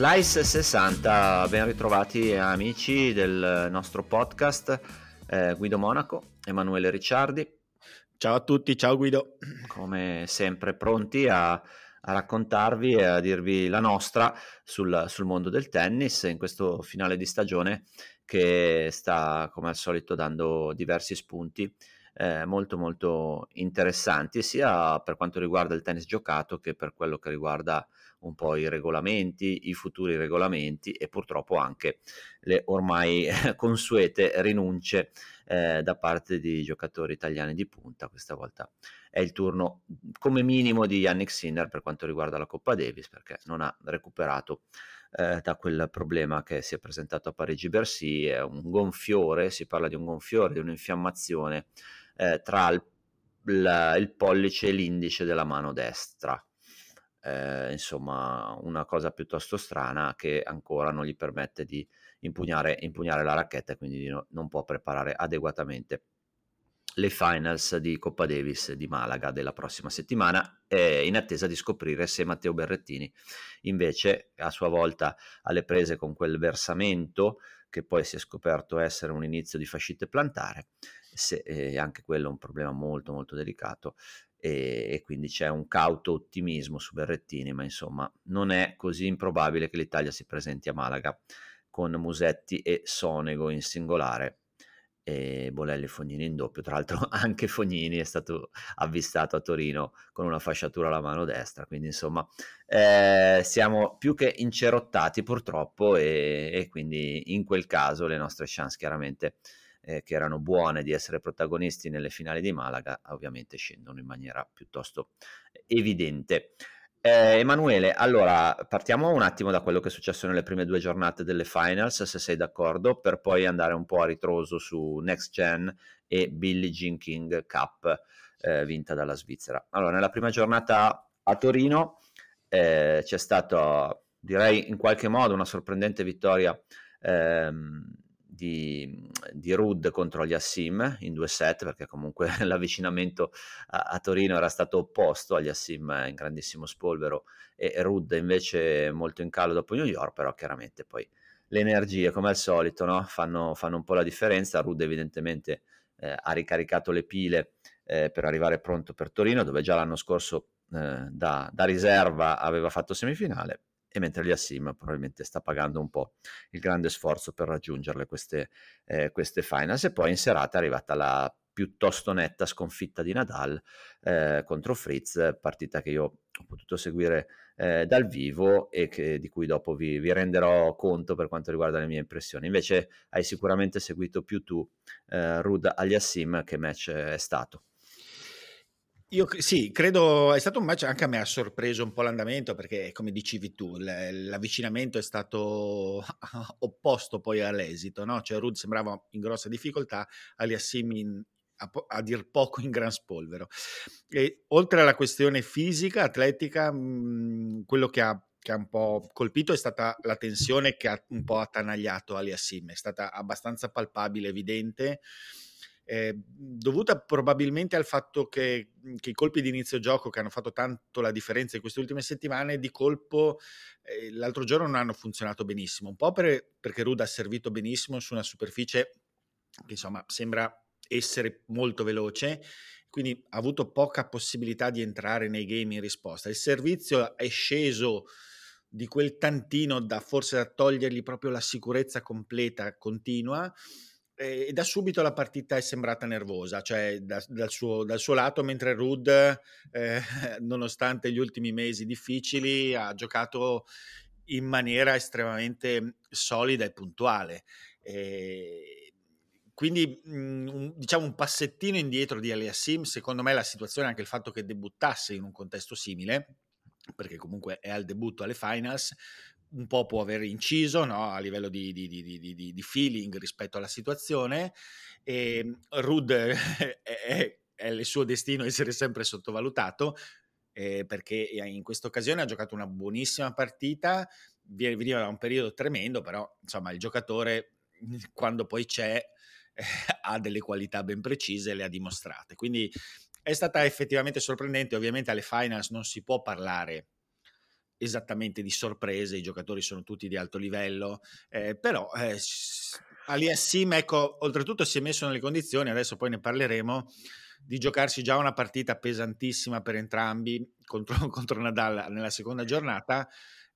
Slice 60, ben ritrovati amici del nostro podcast. Eh, Guido Monaco, Emanuele Ricciardi. Ciao a tutti, ciao Guido. Come sempre pronti a, a raccontarvi e a dirvi la nostra sul, sul, mondo del tennis in questo finale di stagione che sta come al solito dando diversi spunti eh, molto molto interessanti sia per quanto riguarda il tennis giocato che per quello che riguarda un po' i regolamenti, i futuri regolamenti e purtroppo anche le ormai consuete rinunce eh, da parte di giocatori italiani di punta. Questa volta è il turno come minimo di Yannick Sinner per quanto riguarda la Coppa Davis perché non ha recuperato eh, da quel problema che si è presentato a Parigi-Bercy, è un gonfiore, si parla di un gonfiore, di un'infiammazione eh, tra il, la, il pollice e l'indice della mano destra eh, insomma una cosa piuttosto strana che ancora non gli permette di impugnare, impugnare la racchetta e quindi no, non può preparare adeguatamente le finals di Coppa Davis di Malaga della prossima settimana eh, in attesa di scoprire se Matteo Berrettini invece a sua volta alle prese con quel versamento che poi si è scoperto essere un inizio di fascite plantare se, eh, anche quello è un problema molto molto delicato e, e, quindi c'è un cauto ottimismo su Berrettini, ma insomma non è così improbabile che l'Italia si presenti a Malaga con Musetti e Sonego in singolare e Bolelli e Fognini in doppio. Tra l'altro anche Fognini è stato avvistato a Torino con una fasciatura alla mano destra, quindi insomma eh, siamo più che incerottati purtroppo e, e, quindi in quel caso le nostre chance chiaramente eh, che erano buone di essere protagonisti nelle finali di Malaga, ovviamente scendono in maniera piuttosto evidente. Eh, Emanuele, allora partiamo un attimo da quello che è successo nelle prime due giornate delle finals, se sei d'accordo, per poi andare un po' a ritroso su Next Gen e Billie Jean King Cup eh, vinta dalla Svizzera. Allora, nella prima giornata a Torino eh, c'è stata, direi in qualche modo, una sorprendente vittoria ehm, di, di Rud contro gli Assim in due set, perché comunque l'avvicinamento a, a, Torino era stato opposto agli Assim in grandissimo spolvero e, e Rud invece molto in calo dopo New York, però chiaramente poi le energie come al solito no? fanno, fanno, un po' la differenza. Rud evidentemente eh, ha ricaricato le pile eh, per arrivare pronto per Torino, dove già l'anno scorso eh, da, da riserva aveva fatto semifinale e mentre Assim probabilmente sta pagando un po' il grande sforzo per raggiungerle queste, eh, queste finals e poi in serata è arrivata la piuttosto netta sconfitta di Nadal eh, contro Fritz, partita che io ho potuto seguire eh, dal vivo e che, di cui dopo vi, vi, renderò conto per quanto riguarda le mie impressioni. Invece hai sicuramente seguito più tu eh, Rud Aliassim che match è stato. Io sì, credo è stato un match anche a me ha sorpreso un po' l'andamento perché come dicevi tu l'avvicinamento è stato opposto poi all'esito, no? Cioè Rud sembrava in grossa difficoltà, Aliassim in, a, a, dir poco in gran spolvero. E oltre alla questione fisica, atletica, mh, mhmm, quello che ha, che ha, un po' colpito è stata la tensione che ha un po' attanagliato Aliassim, è stata abbastanza palpabile, evidente eh, dovuta probabilmente al fatto che, mhmm, che, i colpi di inizio gioco che hanno fatto tanto la differenza in queste ultime settimane, di colpo eh, l'altro giorno non hanno funzionato benissimo, un po' per, perché Ruda ha servito benissimo su una superficie che insomma sembra essere molto veloce, quindi ha avuto poca possibilità di entrare nei game in risposta. Il servizio è sceso di quel tantino da forse da togliergli proprio la sicurezza completa, continua, e da subito la partita è sembrata nervosa, cioè da, dal, suo, dal, suo, lato, mentre Rud, eh, nonostante gli ultimi mesi difficili, ha giocato in maniera estremamente solida e puntuale. E quindi mh, diciamo un passettino indietro di Aliassim, secondo me la situazione anche il fatto che debuttasse in un contesto simile, perché comunque è al debutto alle finals, un po' può aver inciso no? a livello di, di, di, di, feeling rispetto alla situazione. E ehm, Rud è, è, è, il suo destino essere sempre sottovalutato eh, perché in questa occasione ha giocato una buonissima partita, veniva da un periodo tremendo, però insomma il giocatore quando poi c'è eh, ha delle qualità ben precise e le ha dimostrate. Quindi è stata effettivamente sorprendente, ovviamente alle finals non si può parlare esattamente di sorprese, i giocatori sono tutti di alto livello, eh, però eh, Aliassim, ecco, oltretutto si è messo nelle condizioni, adesso poi ne parleremo, di giocarsi già una partita pesantissima per entrambi contro, contro Nadal nella seconda giornata.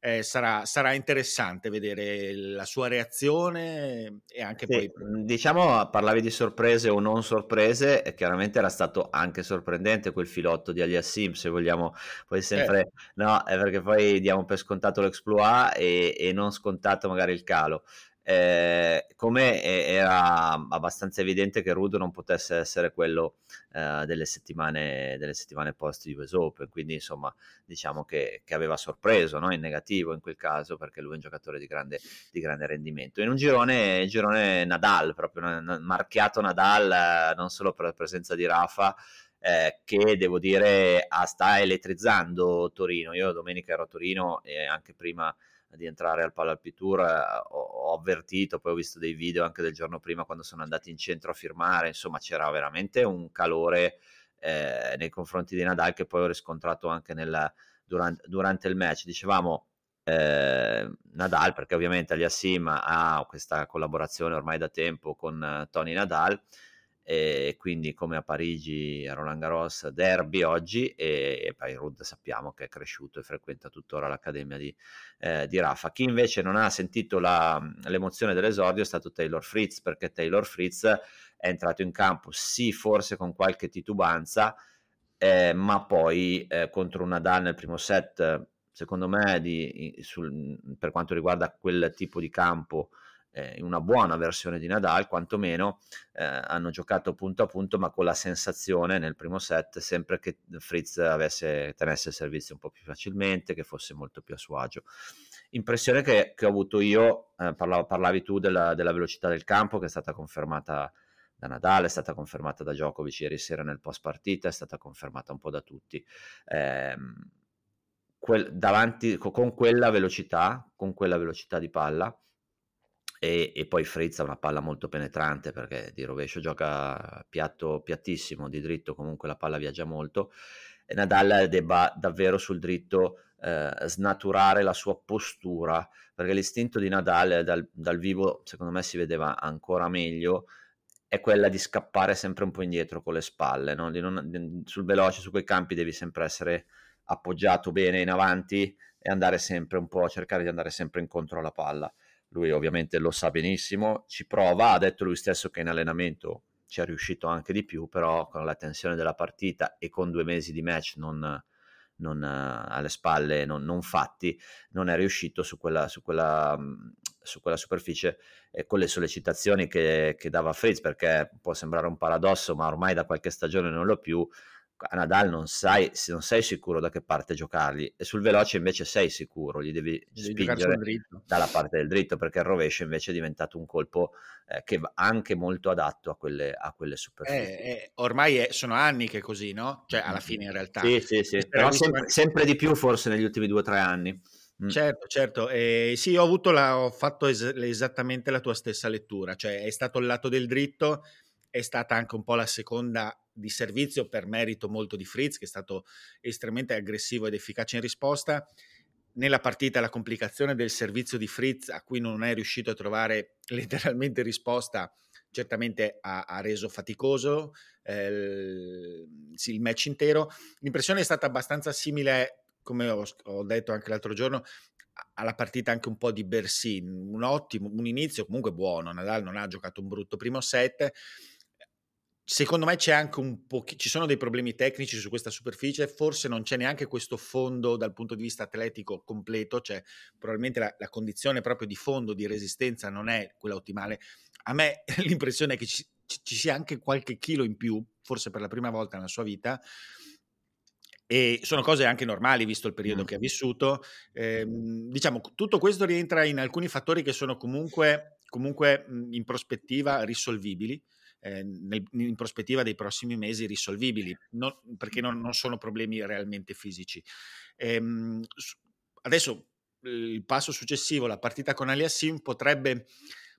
Eh, sarà, sarà, interessante vedere la sua reazione e anche sì, poi... Mhmm, diciamo, parlavi di sorprese o non sorprese, e chiaramente era stato anche sorprendente quel filotto di Aliassim, se vogliamo, poi sempre... Eh. No, è perché poi diamo per scontato l'exploit e, e non scontato magari il calo eh, come era abbastanza evidente che Rudo non potesse essere quello eh, delle, settimane, delle settimane post US Open, quindi insomma diciamo che, che aveva sorpreso no? in negativo in quel caso perché lui è un giocatore di grande, di grande rendimento. In un girone, girone Nadal, proprio marchiato Nadal non solo per la presenza di Rafa, eh, che devo dire sta elettrizzando Torino. Io domenica ero a Torino e anche prima di entrare al Palalpitour eh, ho, ho, avvertito, poi ho visto dei video anche del giorno prima quando sono andati in centro a firmare, insomma c'era veramente un calore eh, nei confronti di Nadal che poi ho riscontrato anche nel, durante, durante il match. Dicevamo eh, Nadal, perché ovviamente Aliassim ha questa collaborazione ormai da tempo con uh, Tony Nadal, e quindi come a Parigi a Roland Garros derby oggi e, e poi Rudd sappiamo che è cresciuto e frequenta tuttora l'accademia di, eh, di Rafa. Chi invece non ha sentito la, l'emozione dell'esordio è stato Taylor Fritz perché Taylor Fritz è entrato in campo sì forse con qualche titubanza eh, ma poi eh, contro un Nadal nel primo set secondo me di, sul, per quanto riguarda quel tipo di campo eh, una buona versione di Nadal, quantomeno eh, hanno giocato punto a punto, ma con la sensazione nel primo set sempre che Fritz avesse, tenesse il servizio un po' più facilmente, che fosse molto più a suo agio. Impressione che, che ho avuto io, eh, parlavo, parlavi tu della, della, velocità del campo, che è stata confermata da Nadal, è stata confermata da Djokovic ieri sera nel post partita, è stata confermata un po' da tutti. Eh, quel, davanti, con quella velocità, con quella velocità di palla, e, e, poi Fritz ha una palla molto penetrante perché di rovescio gioca piatto, piattissimo, di dritto comunque la palla viaggia molto e Nadal debba davvero sul dritto eh, snaturare la sua postura perché l'istinto di Nadal dal, dal, vivo secondo me si vedeva ancora meglio è quella di scappare sempre un po' indietro con le spalle no? di non, di, sul veloce su quei campi devi sempre essere appoggiato bene in avanti e andare sempre un po' cercare di andare sempre incontro alla palla lui ovviamente lo sa benissimo, ci prova, ha detto lui stesso che in allenamento ci è riuscito anche di più, però con la tensione della partita e con due mesi di match non, non, alle spalle non, non, fatti, non è riuscito su quella, su quella, su quella superficie e con le sollecitazioni che, che dava Fritz, perché può sembrare un paradosso, ma ormai da qualche stagione non lo più, a Nadal non, sai, non sei sicuro da che parte giocargli e sul veloce invece sei sicuro, gli devi, devi spingere dalla parte del dritto perché il rovescio invece è diventato un colpo eh, che va anche molto adatto a quelle, a quelle superfici. Eh, eh, ormai è, sono anni che è così, no? Cioè alla fine in realtà. Sì, sì, sì, però sempre, sempre, di più forse negli ultimi due o tre anni. Mm. Certo, certo. Eh, sì, ho, avuto la, ho fatto es- esattamente la tua stessa lettura, cioè è stato il lato del dritto, è stata anche un po' la seconda di servizio per merito molto di Fritz, che è stato estremamente aggressivo ed efficace in risposta. Nella partita la complicazione del servizio di Fritz, a cui non è riuscito a trovare letteralmente risposta, certamente ha, ha reso faticoso eh, il, match intero. L'impressione è stata abbastanza simile, come ho, ho detto anche l'altro giorno, alla partita anche un po' di Bersin, un ottimo, un inizio comunque buono, Nadal non ha giocato un brutto primo set, Secondo me c'è anche un po', ci sono dei problemi tecnici su questa superficie, forse non c'è neanche questo fondo dal punto di vista atletico completo, cioè probabilmente la, la condizione proprio di fondo, di resistenza non è quella ottimale. A me l'impressione è che ci, ci sia anche qualche chilo in più, forse per la prima volta nella sua vita, e sono cose anche normali visto il periodo mm. che ha vissuto. Eh, diciamo, tutto questo rientra in alcuni fattori che sono comunque, comunque in prospettiva risolvibili eh, nel, in prospettiva dei prossimi mesi risolvibili, non, perché non, non, sono problemi realmente fisici. Ehm, adesso il passo successivo, la partita con Aliassim, potrebbe,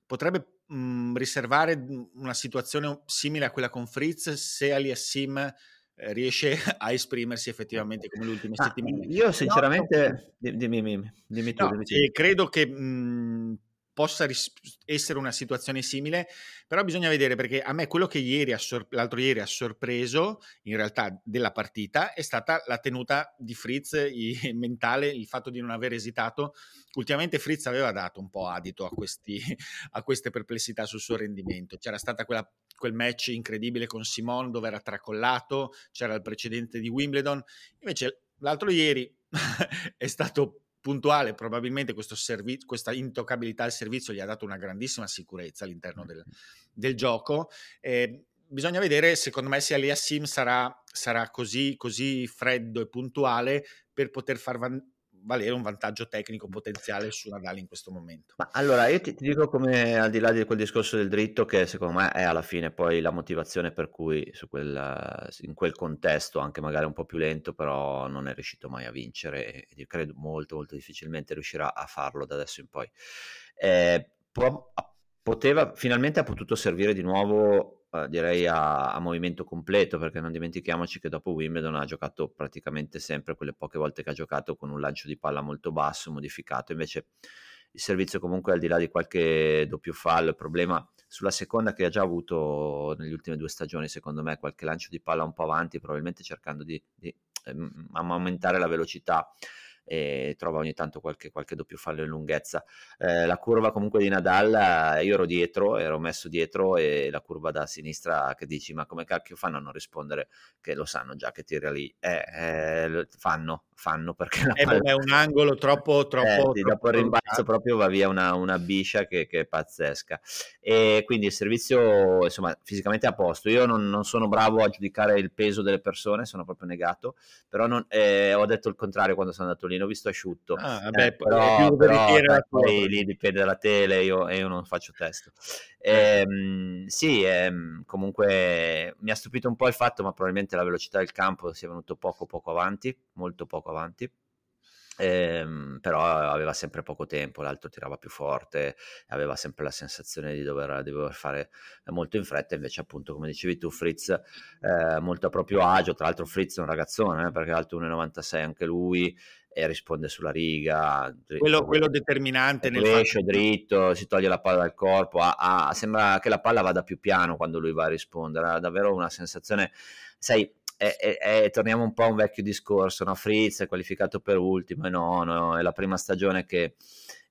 potrebbe mh, riservare una situazione simile a quella con Fritz se Aliassim eh, riesce a esprimersi effettivamente come le ultime ah, settimane. Io sinceramente, no, dimmi, dimmi, dimmi tu. No, dimmi tu. credo che mh, possa ris- essere una situazione simile, però bisogna vedere perché a me quello che ieri sor- l'altro ieri ha sorpreso in realtà della partita è stata la tenuta di Fritz i- mentale, il fatto di non aver esitato. Ultimamente Fritz aveva dato un po' adito a, questi, a queste perplessità sul suo rendimento. C'era stata quella, quel match incredibile con Simon dove era tracollato, c'era il precedente di Wimbledon, invece l'altro ieri è stato puntuale, probabilmente servi- questa intoccabilità al servizio gli ha dato una grandissima sicurezza all'interno del, del gioco. Eh, bisogna vedere, secondo me, se Aliassim sarà, sarà così, così, freddo e puntuale per poter far van- valere un vantaggio tecnico potenziale su Nadal in questo momento. Ma allora io ti, ti, dico come al di là di quel discorso del dritto che secondo me è alla fine poi la motivazione per cui quel, in quel contesto anche magari un po' più lento però non è riuscito mai a vincere e credo molto molto difficilmente riuscirà a farlo da adesso in poi. Eh, può, poteva, finalmente ha potuto servire di nuovo eh, direi a, a, movimento completo perché non dimentichiamoci che dopo Wimbledon ha giocato praticamente sempre quelle poche volte che ha giocato con un lancio di palla molto basso, modificato, invece il servizio comunque al di là di qualche doppio fallo, il problema sulla seconda che ha già avuto nelle ultime due stagioni, secondo me qualche lancio di palla un po' avanti, probabilmente cercando di, di eh, aumentare la velocità e trova ogni tanto qualche, qualche doppio fallo in lunghezza. Eh, la curva comunque di Nadal, io ero dietro, ero messo dietro e la curva da sinistra che dici ma come cacchio fanno a non rispondere che lo sanno già che tira lì? Eh, eh, fanno, fanno perché la palla... è un angolo troppo... troppo, eh, troppo dopo il rimbalzo proprio va via una, una biscia che, che, è pazzesca. E quindi il servizio insomma fisicamente a posto. Io non, non, sono bravo a giudicare il peso delle persone, sono proprio negato, però non, eh, ho detto il contrario quando sono andato lì l'ho visto asciutto. Ah, vabbè, eh, però, però dai, poi lì dipende dalla tele io, e io non faccio testo. Ehm, sì, ehm, comunque mi ha stupito un po' il fatto, ma probabilmente la velocità del campo sia venuto poco poco avanti, molto poco avanti. Ehm, però aveva sempre poco tempo, l'altro tirava più forte, aveva sempre la sensazione di dover, di dover fare molto in fretta, invece appunto come dicevi tu Fritz eh, molto a proprio agio, tra l'altro Fritz è un ragazzone eh, perché è alto 1,96 anche lui, e risponde sulla riga. Quello, quello determinante nel esce dritto, si toglie la palla dal corpo, ha, ha, sembra che la palla vada più piano quando lui va a rispondere, ha davvero una sensazione, sai, è, è, è, torniamo un po' a un vecchio discorso, no? Fritz è qualificato per ultimo e no, no è la prima stagione che,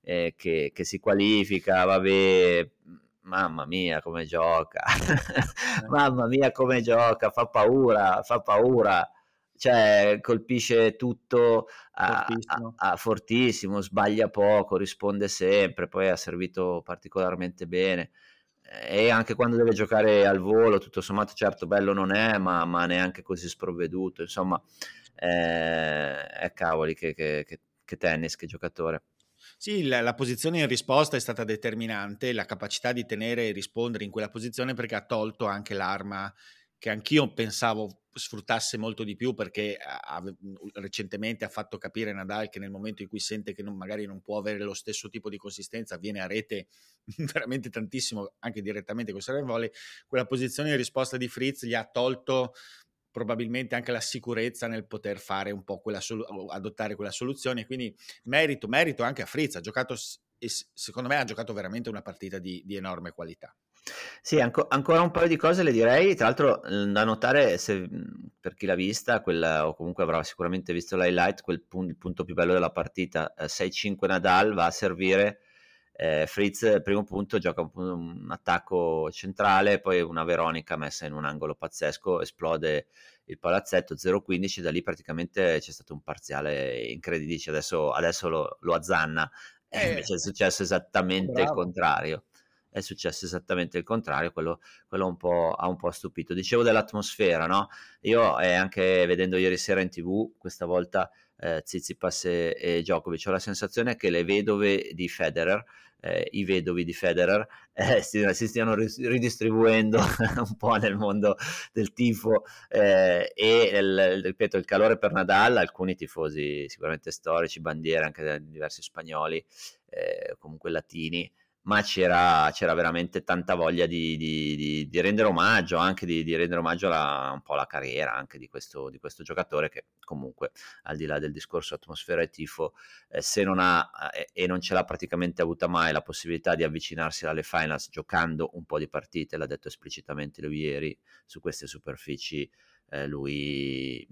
eh, che, che si qualifica, vabbè, mamma mia come gioca, eh. mamma mia come gioca, fa paura, fa paura cioè colpisce tutto a, fortissimo. A, a, fortissimo, sbaglia poco, risponde sempre, poi ha servito particolarmente bene e anche quando deve giocare al volo, tutto sommato certo bello non è, ma, ma neanche così sprovveduto, insomma, eh, è cavoli che, che, che, che tennis, che giocatore. Sì, la, la, posizione in risposta è stata determinante, la capacità di tenere e rispondere in quella posizione perché ha tolto anche l'arma che anch'io pensavo sfruttasse molto di più perché ha, recentemente ha fatto capire Nadal che nel momento in cui sente che non, magari non può avere lo stesso tipo di consistenza viene a rete veramente tantissimo anche direttamente con serve volley quella posizione di risposta di Fritz gli ha tolto probabilmente anche la sicurezza nel poter fare un po' quella solu- adottare quella soluzione. Quindi merito, merito anche a Fritz ha giocato secondo me ha giocato veramente una partita di, di enorme qualità sì, anco- ancora un paio di cose le direi. Tra l'altro, mhmm, da notare se, mhmm, per chi l'ha vista, quella, o comunque avrà sicuramente visto l'highlight, quel pun- il punto più bello della partita, eh, 6-5 Nadal va a servire eh, Fritz, primo punto, gioca un, un, attacco centrale, poi una Veronica messa in un angolo pazzesco, esplode il palazzetto 0-15, da lì praticamente c'è stato un parziale incredibile, adesso, adesso lo, lo azzanna, eh, invece è successo esattamente bravo. il contrario è successo esattamente il contrario, quello, quello un ha un po' stupito. Dicevo dell'atmosfera, no? Io eh, anche vedendo ieri sera in tv, questa volta eh, Zizipas e, e Djokovic, ho la sensazione che le vedove di Federer, eh, i vedovi di Federer, eh, si, si, stiano ridistribuendo un po' nel mondo del tifo eh, e il, ripeto il calore per Nadal, alcuni tifosi sicuramente storici, bandiere anche diversi spagnoli, eh, comunque latini, ma c'era, c'era, veramente tanta voglia di, di, di, di rendere omaggio, anche di, rendere omaggio alla, un po' alla carriera anche di questo, questo, giocatore che comunque al di là del discorso atmosfera e tifo, eh, se non ha eh, e non ce l'ha praticamente avuta mai la possibilità di avvicinarsi alle finals giocando un po' di partite, l'ha detto esplicitamente lui ieri, su queste superfici eh, lui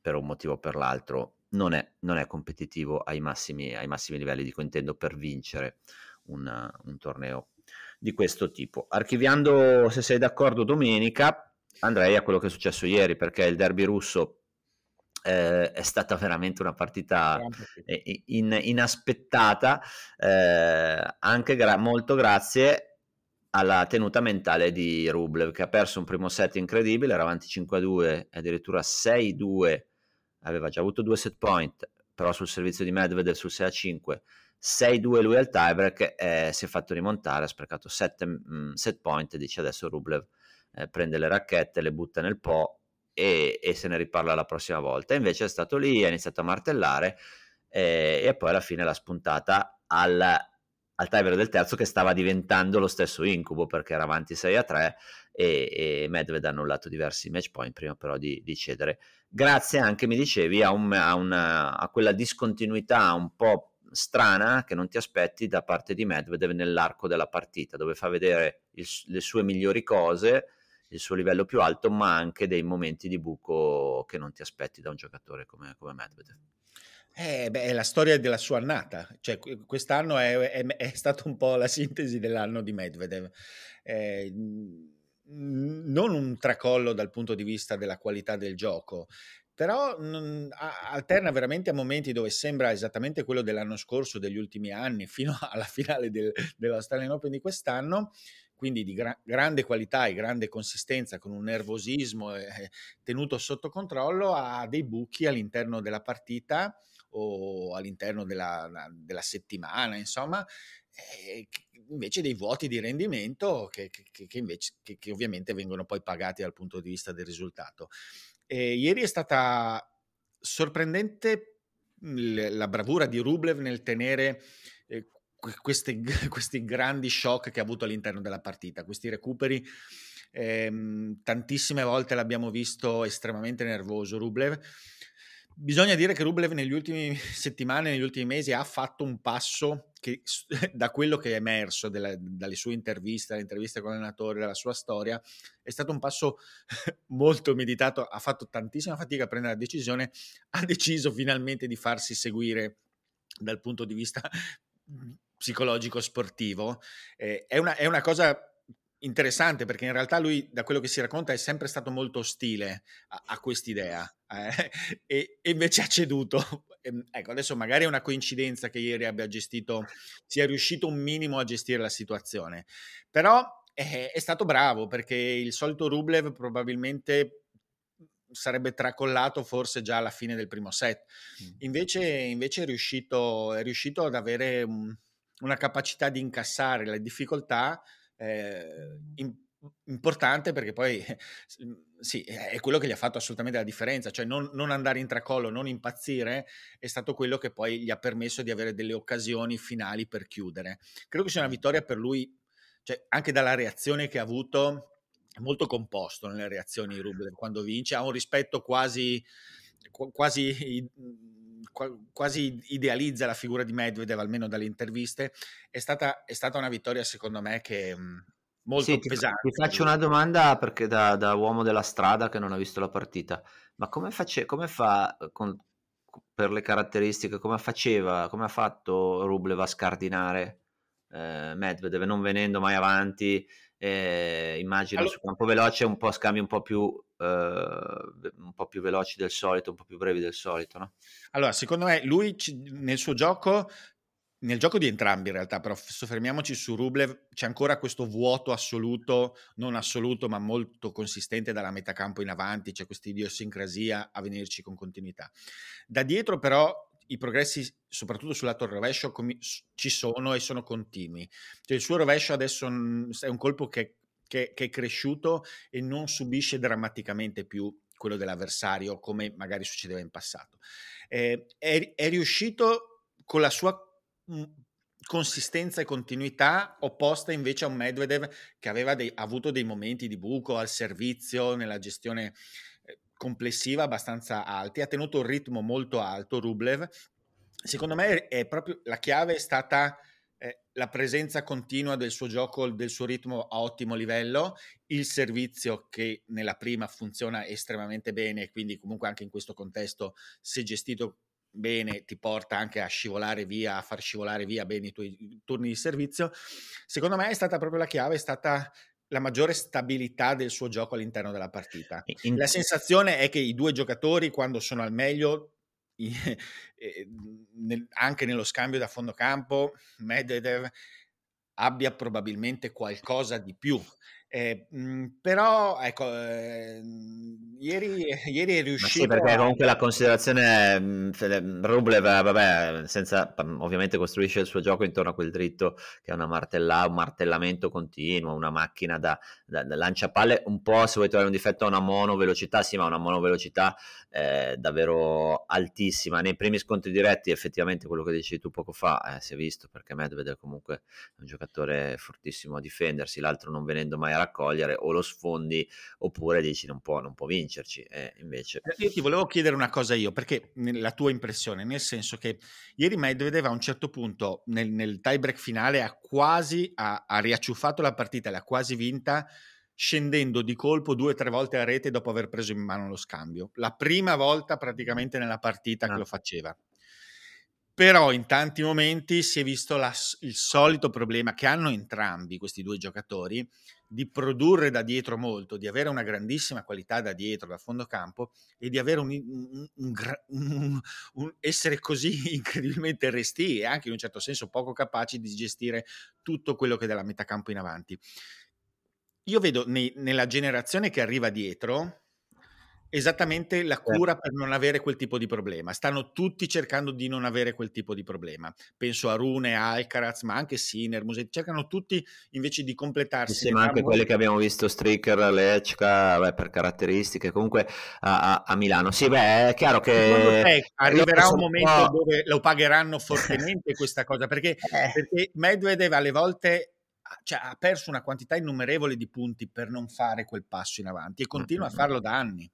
per un motivo o per l'altro non è, non è competitivo ai massimi, ai massimi livelli, dico intendo per vincere un, un torneo di questo tipo. Archiviando, se sei d'accordo, domenica, andrei a quello che è successo ieri, perché il derby russo eh, è stata veramente una partita in, inaspettata, eh, anche gra- molto grazie alla tenuta mentale di Rublev, che ha perso un primo set incredibile, era avanti 5-2, addirittura 6-2, aveva già avuto due set point, però sul servizio di Medvedev sul 6-5 6-2 lui al tiebreak, eh, si è fatto rimontare, ha sprecato 7 mm, set point dice adesso Rublev eh, prende le racchette, le butta nel po' e, e, se ne riparla la prossima volta. Invece è stato lì, ha iniziato a martellare eh, e poi alla fine l'ha spuntata al, al tiebreak del terzo che stava diventando lo stesso incubo perché era avanti 6 a 3 e, e Medved ha annullato diversi match point prima però di, di cedere. Grazie anche, mi dicevi, a, un, a, una, a quella discontinuità un po' strana che non ti aspetti da parte di Medvedev nell'arco della partita, dove fa vedere il, le sue migliori cose, il suo livello più alto, ma anche dei momenti di buco che non ti aspetti da un giocatore come, come Medvedev. Eh, beh, è la storia della sua annata, cioè quest'anno è, è, è stato un po' la sintesi dell'anno di Medvedev. Eh, non un tracollo dal punto di vista della qualità del gioco, però a, alterna veramente a momenti dove sembra esattamente quello dell'anno scorso, degli ultimi anni, fino alla finale del, dell'Australian Open di quest'anno, quindi di gra- grande qualità e grande consistenza, con un nervosismo eh, tenuto sotto controllo, ha dei buchi all'interno della partita o all'interno della, della settimana, insomma, eh, invece dei vuoti di rendimento che, che, che, invece, che ovviamente vengono poi pagati dal punto di vista del risultato. E ieri è stata sorprendente la bravura di Rublev nel tenere eh, questi, questi, grandi shock che ha avuto all'interno della partita, questi recuperi. Eh, tantissime volte l'abbiamo visto estremamente nervoso Rublev Bisogna dire che Rublev negli ultimi settimane, negli ultimi mesi ha fatto un passo che da quello che è emerso della, dalle sue interviste, dalle interviste con l'allenatore, dalla sua storia, è stato un passo molto meditato, ha fatto tantissima fatica a prendere la decisione, ha deciso finalmente di farsi seguire dal punto di vista psicologico sportivo. Eh, è, una, è una cosa interessante perché in realtà lui, da quello che si racconta, è sempre stato molto ostile a, a quest'idea eh, e, e, invece ha ceduto. Ehm, ecco, adesso magari è una coincidenza che ieri abbia gestito, sia riuscito un minimo a gestire la situazione, però è, è stato bravo perché il solito Rublev probabilmente sarebbe tracollato forse già alla fine del primo set. Invece, invece è, riuscito, è riuscito ad avere un, una capacità di incassare le difficoltà eh, in, importante perché poi sì, è quello che gli ha fatto assolutamente la differenza, cioè non, non, andare in tracollo, non impazzire, è stato quello che poi gli ha permesso di avere delle occasioni finali per chiudere. Credo che sia una vittoria per lui, cioè, anche dalla reazione che ha avuto, è molto composto nelle reazioni Rublev quando vince, ha un rispetto quasi, quasi quasi idealizza la figura di Medvedev, almeno dalle interviste, è stata, è stata una vittoria secondo me che mhmm, molto sì, pesante. Ti, faccio una domanda perché da, da, uomo della strada che non ha visto la partita, ma come, face, come fa con, per le caratteristiche, come faceva, come ha fatto Rublev a scardinare eh, Medvedev non venendo mai avanti, eh, immagino allora, su campo veloce un po' scambi un po' più un po' più veloci del solito, un po' più brevi del solito, no? Allora, secondo me lui nel suo gioco nel gioco di entrambi in realtà, però soffermiamoci su Rublev, c'è ancora questo vuoto assoluto, non assoluto ma molto consistente dalla metà campo in avanti, c'è questa idiosincrasia a venirci con continuità. Da dietro però i progressi, soprattutto sul lato rovescio, ci sono e sono continui. Cioè, il suo rovescio adesso è un colpo che, che, che è cresciuto e non subisce drammaticamente più quello dell'avversario come magari succedeva in passato. Eh, è, è riuscito con la sua consistenza e continuità opposta invece a un Medvedev che aveva dei, avuto dei momenti di buco al servizio nella gestione complessiva abbastanza alti, ha tenuto un ritmo molto alto Rublev. Secondo me è proprio la chiave è stata eh, la presenza continua del suo gioco, del suo ritmo a ottimo livello, il servizio che nella prima funziona estremamente bene, quindi comunque anche in questo contesto se gestito bene ti porta anche a scivolare via, a far scivolare via bene i tuoi turni di servizio. Secondo me è stata proprio la chiave, è stata la maggiore stabilità del suo gioco all'interno della partita. La sensazione è che i due giocatori, quando sono al meglio, anche nello scambio da fondo campo, Medvedev abbia probabilmente qualcosa di più. Eh, mh, però ecco, eh, ieri, ieri, è riuscito. Ma sì, perché comunque la considerazione mh, Rublev, vabbè, senza, ovviamente costruisce il suo gioco intorno a quel dritto che è una martella, un martellamento continuo, una macchina da, da, da lanciapalle. Un po' se vuoi trovare un difetto a una monovelocità, sì, ma una monovelocità eh, davvero altissima. Nei primi scontri diretti, effettivamente, quello che dicevi tu poco fa, eh, si è visto perché Medvedev comunque un giocatore fortissimo a difendersi, l'altro non venendo mai a raccogliere, o lo sfondi oppure dici non può, non può vincerci. E invece... Eh, io ti volevo chiedere una cosa io, perché la tua impressione, nel senso che ieri Medvedev a un certo punto nel, nel tie break finale ha quasi, ha, ha riacciuffato la partita, l'ha quasi vinta scendendo di colpo due o tre volte a rete dopo aver preso in mano lo scambio. La prima volta praticamente nella partita ah. che lo faceva. Però in tanti momenti si è visto la, il solito problema che hanno entrambi questi due giocatori di produrre da dietro molto, di avere una grandissima qualità da dietro, da fondo campo e di avere un, un, un, un essere così incredibilmente resti e anche in un certo senso poco capaci di gestire tutto quello che è dalla metà campo in avanti io vedo nei, nella generazione che arriva dietro esattamente la certo. cura per non avere quel tipo di problema. Stanno tutti cercando di non avere quel tipo di problema. Penso a Rune, Alcaraz, ma anche Sinner, Musetti, cercano tutti invece di completarsi. Sì, ma anche quelli che abbiamo visto, Stricker, Lechka, beh, per caratteristiche, comunque a, a, a, Milano. Sì, beh, è chiaro che... Te arriverà un momento dove lo pagheranno fortemente questa cosa? Perché, eh. perché Medvedev alle volte cioè, ha perso una quantità innumerevole di punti per non fare quel passo in avanti e continua mm-hmm. a farlo da anni.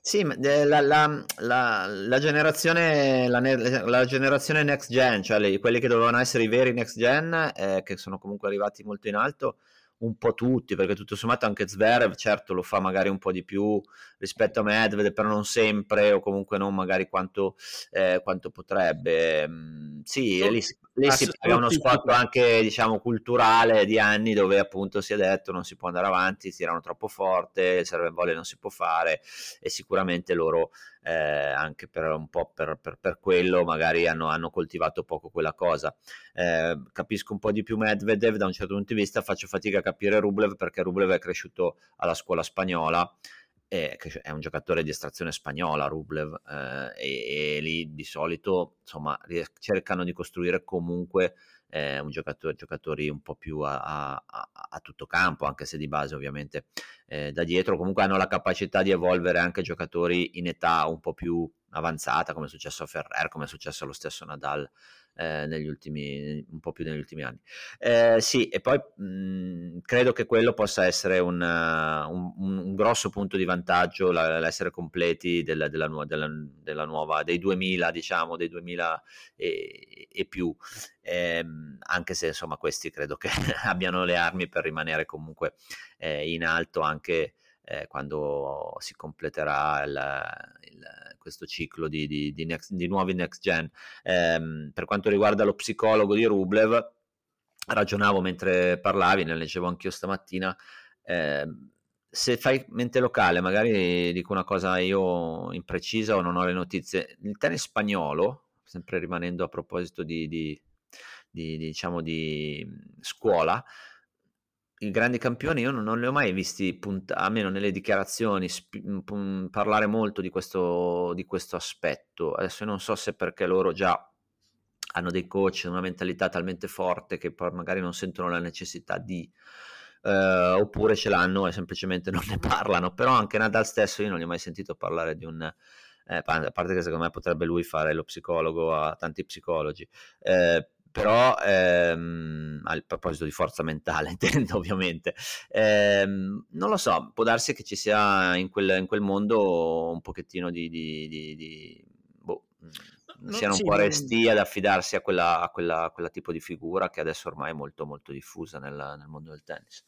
Sì, la, la, la, la generazione, la, generazione next gen, cioè le, quelli che dovevano essere i veri next gen, eh, che sono comunque arrivati molto in alto, un po' tutti, perché tutto sommato anche Zverev certo lo fa magari un po' di più rispetto a Medvedev, però non sempre o comunque non magari quanto, eh, quanto potrebbe. Mm, sì, lì, lì si paga uno spot anche diciamo culturale di anni dove appunto si è detto non si può andare avanti, tirano troppo forte, il serve volley non si può fare e sicuramente loro eh, anche per un po' per, per, per quello magari hanno, hanno, coltivato poco quella cosa. Eh, capisco un po' di più Medvedev da un certo punto di vista, faccio fatica a capire Rublev perché Rublev è cresciuto alla scuola spagnola è un giocatore di estrazione spagnola Rublev eh, e, e, lì di solito insomma cercano di costruire comunque eh, un giocatore, giocatori un po' più a, a, a, tutto campo anche se di base ovviamente eh, da dietro. Comunque hanno la capacità di evolvere anche giocatori in età un po' più avanzata come è successo a Ferrer come è successo allo stesso Nadal eh, negli ultimi, un po' più negli ultimi anni. Eh, sì, e poi mh, mhmm, credo che quello possa essere un, un, un grosso punto di vantaggio, la, l'essere completi della, della, della, della, nuova, dei 2000, diciamo, dei 2000 e, e più. Eh, anche se insomma questi credo che abbiano le armi per rimanere comunque eh, in alto anche eh, quando si completerà il, il, questo ciclo di, di, di, next, di, nuovi next gen. Eh, per quanto riguarda lo psicologo di Rublev, ragionavo mentre parlavi, ne leggevo anch'io stamattina, eh, se fai mente locale, magari dico una cosa io imprecisa o non ho le notizie, il tennis spagnolo, sempre rimanendo a proposito di, di, di, di diciamo di scuola, i grandi campioni io non, non li ho mai visti, punt- almeno nelle dichiarazioni, sp- parlare molto di questo, di questo aspetto. Adesso non so se perché loro già hanno dei coach, una mentalità talmente forte che poi magari non sentono la necessità di eh, oppure ce l'hanno e semplicemente non ne parlano. Però anche Nadal stesso io non gli ho mai sentito parlare di un... Eh, a parte che secondo me potrebbe lui fare lo psicologo a tanti psicologi, eh, però ehm, a proposito di forza mentale intendo ovviamente ehm, non lo so può darsi che ci sia in quel, in quel mondo un pochettino di, di, di, di boh, non, siano sì, un po' resti ad affidarsi a quella, a, quella, a quella, tipo di figura che adesso ormai è molto molto diffusa nel, nel mondo del tennis.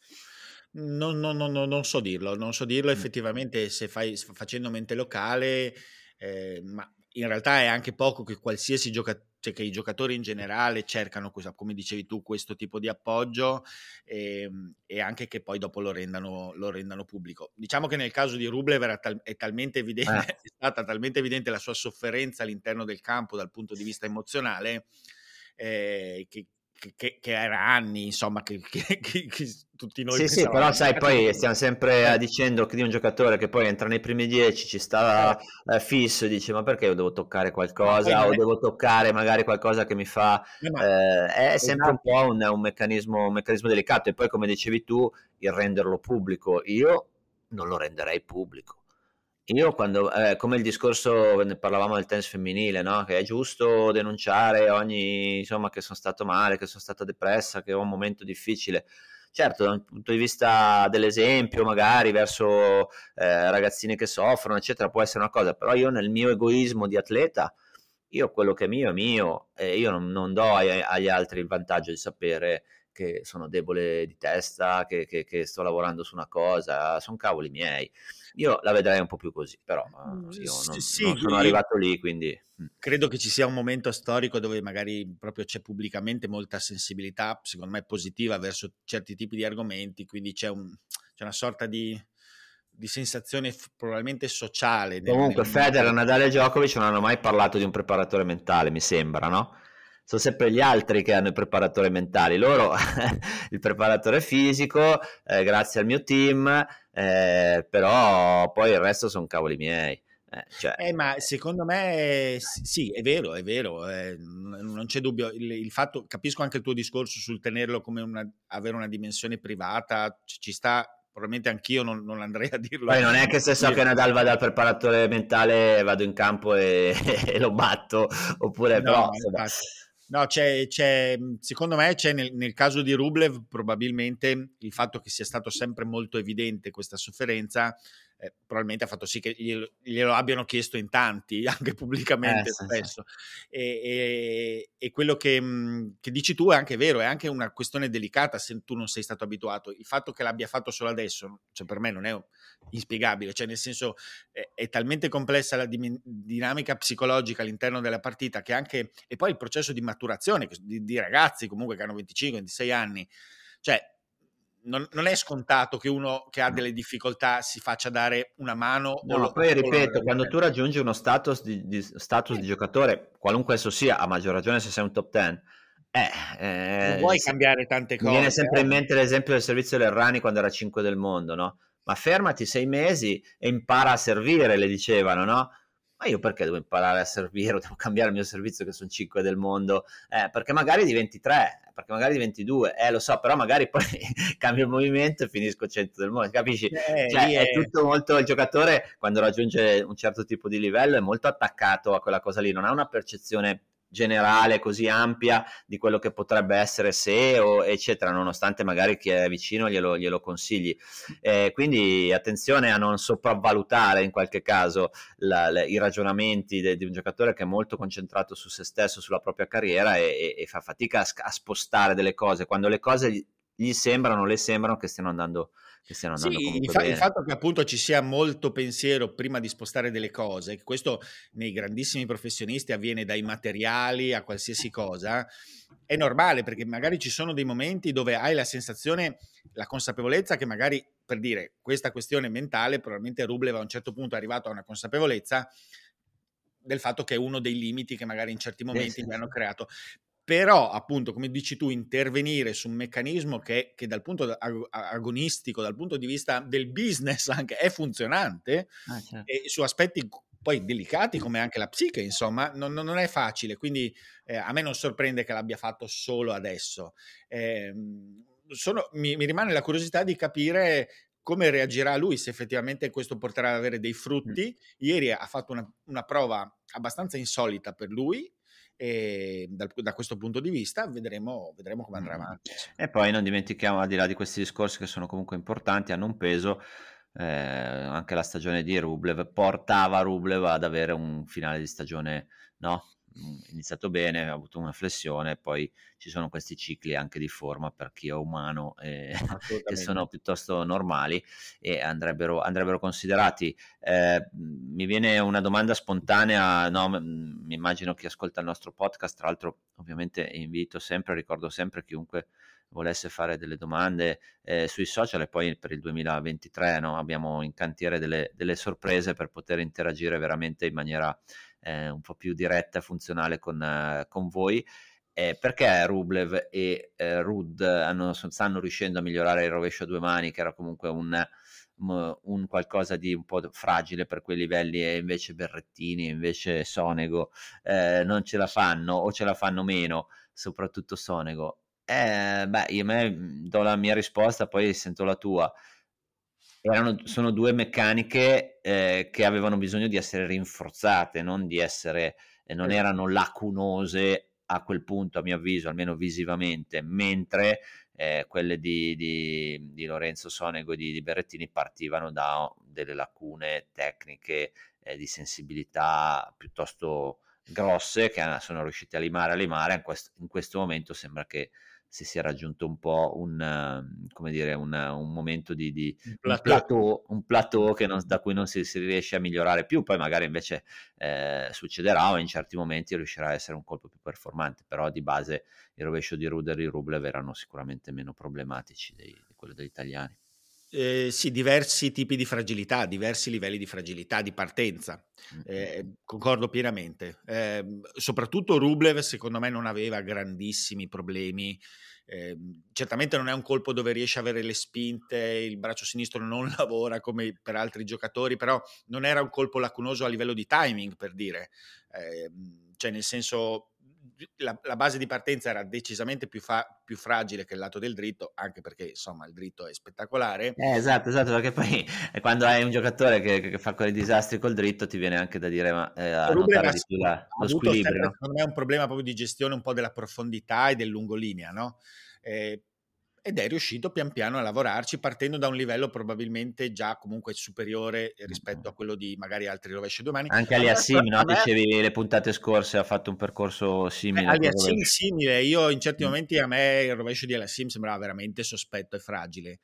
Non, non, non, non, so dirlo, non so dirlo effettivamente se fai facendo mente locale, eh, ma in realtà è anche poco che qualsiasi giocatore cioè che i giocatori in generale cercano, questa, come dicevi tu, questo tipo di appoggio e, ehm, e anche che poi dopo lo rendano, lo rendano, pubblico. Diciamo che nel caso di Rublev tal, è, talmente evidente, eh. è stata talmente evidente la sua sofferenza all'interno del campo dal punto di vista emozionale eh, che, che, che, era anni, insomma, che, che, che tutti noi... Sì, sì, però sai, poi stiamo sempre eh. dicendo che di un giocatore che poi entra nei primi dieci, ci sta eh. fisso e dice ma perché io devo toccare qualcosa? o è... devo toccare magari qualcosa che mi fa... Eh, è sempre un po' un, un, meccanismo, un meccanismo delicato. E poi come dicevi tu, il renderlo pubblico, io non lo renderei pubblico io quando, eh, come il discorso, ne parlavamo del tennis femminile, no? che è giusto denunciare ogni, insomma, che sono stato male, che sono stata depressa, che ho un momento difficile. Certo, dal punto di vista dell'esempio, magari verso eh, ragazzine che soffrono, eccetera, può essere una cosa, però io nel mio egoismo di atleta, io quello che è mio è mio e io non, non do ai, agli altri il vantaggio di sapere che sono debole di testa, che, che, che sto lavorando su una cosa, sono cavoli miei. Io la vedrei un po' più così, però uh, io non, sì, non sono arrivato lì, quindi... Mm. Credo che ci sia un momento storico dove magari proprio c'è pubblicamente molta sensibilità, secondo me positiva, verso certi tipi di argomenti, quindi c'è, un, c'è una sorta di, di sensazione f- probabilmente sociale. Comunque nel... Federer, Nadal e Djokovic non hanno mai parlato di un preparatore mentale, mi sembra, no? Sono sempre gli altri che hanno i preparatori mentali. Loro, il preparatore fisico, eh, grazie al mio team, eh, però poi il resto sono cavoli miei. Eh, cioè... eh, ma secondo me sì, è vero, è vero, eh, non c'è dubbio. Il, il, fatto, capisco anche il tuo discorso sul tenerlo come una, avere una dimensione privata, ci, ci sta. Probabilmente anch'io non, non, andrei a dirlo. Poi non è che se so che Nadal va dal preparatore mentale vado in campo e, e lo batto, oppure no, però. No, c'è, c'è, mhmm, secondo me c'è nel, nel, caso di Rublev probabilmente il fatto che sia stato sempre molto evidente questa sofferenza eh, probabilmente ha fatto sì che glielo, glielo, abbiano chiesto in tanti, anche pubblicamente eh, spesso. Sì, sì. E, e, e, quello che, mhmm, che, dici tu è anche vero, è anche una questione delicata se tu non sei stato abituato. Il fatto che l'abbia fatto solo adesso, cioè per me non è inspiegabile, cioè nel senso è, è talmente complessa la dim- dinamica psicologica all'interno della partita che anche, e poi il processo di maturazione di, di ragazzi comunque che hanno 25-26 anni, cioè non, non, è scontato che uno che ha delle difficoltà si faccia dare una mano. No, lo, poi ripeto, quando tu raggiungi uno status, di, di, status di giocatore, qualunque esso sia, a maggior ragione se sei un top 10, eh, eh, non vuoi cambiare tante cose. Mi viene sempre eh? in mente l'esempio del servizio Lerrani quando era 5 del mondo, no? Ma fermati sei mesi e impara a servire, le dicevano, no? Ma io perché devo imparare a servire devo cambiare il mio servizio che sono 5 del mondo? Eh, perché magari diventi 3, perché magari diventi 2, eh lo so, però magari poi cambio il movimento e finisco 100 del mondo, capisci? Eh, cioè, è... è tutto molto, il giocatore quando raggiunge un certo tipo di livello è molto attaccato a quella cosa lì, non ha una percezione generale così ampia di quello che potrebbe essere se o eccetera nonostante magari chi è vicino glielo, glielo consigli. Eh, quindi attenzione a non sopravvalutare in qualche caso la, la, i ragionamenti de, di un giocatore che è molto concentrato su se stesso sulla propria carriera e, e, e fa fatica a, a, spostare delle cose. Quando le cose gli sembrano, le sembrano che stiano andando che stiano andando sì, il, fa- il, fatto che appunto ci sia molto pensiero prima di spostare delle cose, questo nei grandissimi professionisti avviene dai materiali a qualsiasi cosa, è normale perché magari ci sono dei momenti dove hai la sensazione, la consapevolezza che magari, per dire, questa questione mentale, probabilmente Rublev a un certo punto è arrivato a una consapevolezza del fatto che è uno dei limiti che magari in certi momenti sì, sì. gli hanno creato però appunto come dici tu intervenire su un meccanismo che, che dal punto ag- agonistico dal punto di vista del business anche è funzionante ah, certo. e su aspetti poi delicati come anche la psiche insomma non, non è facile quindi eh, a me non sorprende che l'abbia fatto solo adesso eh, sono, mi, mi, rimane la curiosità di capire come reagirà lui se effettivamente questo porterà ad avere dei frutti. Ieri ha fatto una, una, prova abbastanza insolita per lui e dal, da questo punto di vista vedremo, vedremo come andrà avanti. E poi non dimentichiamo, al di là di questi discorsi che sono comunque importanti, hanno un peso, eh, anche la stagione di Rublev portava Rublev ad avere un finale di stagione no? Iniziato bene, ha avuto una flessione, poi ci sono questi cicli anche di forma per chi è umano eh, che sono piuttosto normali e andrebbero, andrebbero considerati. Eh, mi viene una domanda spontanea, no, mi immagino chi ascolta il nostro podcast, tra l'altro ovviamente invito sempre, ricordo sempre chiunque volesse fare delle domande eh, sui social e poi per il 2023 no, abbiamo in cantiere delle, delle sorprese per poter interagire veramente in maniera eh, un po' più diretta e funzionale con, eh, con voi. Eh, perché Rublev e eh, Rud hanno, stanno riuscendo a migliorare il rovescio a due mani, che era comunque un, un, qualcosa di un po' fragile per quei livelli, e invece Berrettini, invece Sonego eh, non ce la fanno o ce la fanno meno, soprattutto Sonego. Eh, beh, io me do la mia risposta, poi sento la tua erano, sono due meccaniche eh, che avevano bisogno di essere rinforzate, non di essere, eh, non erano lacunose a quel punto, a mio avviso, almeno visivamente, mentre eh, quelle di, di, di, Lorenzo Sonego e di, di, Berrettini partivano da delle lacune tecniche eh, di sensibilità piuttosto grosse che sono riusciti a limare a limare. In, quest, in questo momento sembra che si sia raggiunto un po' un, ehm, come dire, un, un momento di, di un plateau, un plateau, un plateau non, da cui non si, si, riesce a migliorare più, poi magari invece eh, succederà o in certi momenti riuscirà a essere un colpo più performante, però di base il rovescio di Ruder e Rublev erano sicuramente meno problematici di, di quello degli italiani. Eh, sì, diversi tipi di fragilità, diversi livelli di fragilità, di partenza. Eh, concordo pienamente. Eh, soprattutto Rublev, secondo me, non aveva grandissimi problemi. Eh, certamente non è un colpo dove riesce a avere le spinte, il braccio sinistro non lavora come per altri giocatori, però non era un colpo lacunoso a livello di timing, per dire. Ehm, cioè, nel senso, la, la, base di partenza era decisamente più, fa, più, fragile che il lato del dritto, anche perché insomma il dritto è spettacolare. Eh, esatto, esatto, perché poi quando hai un giocatore che, che, fa quei disastri col dritto ti viene anche da dire ma, eh, a notare di più la, lo squilibrio. Sempre, secondo me è un problema proprio di gestione un po' della profondità e del lungolinea, no? Eh, ed è riuscito pian piano a lavorarci partendo da un livello probabilmente già comunque superiore rispetto a quello di magari altri rovesci domani. Anche Aliassim, no? Me... Dicevi le puntate scorse ha fatto un percorso simile. Eh, Aliassim simile, io in certi momenti a me il rovescio di Aliassim sembrava veramente sospetto e fragile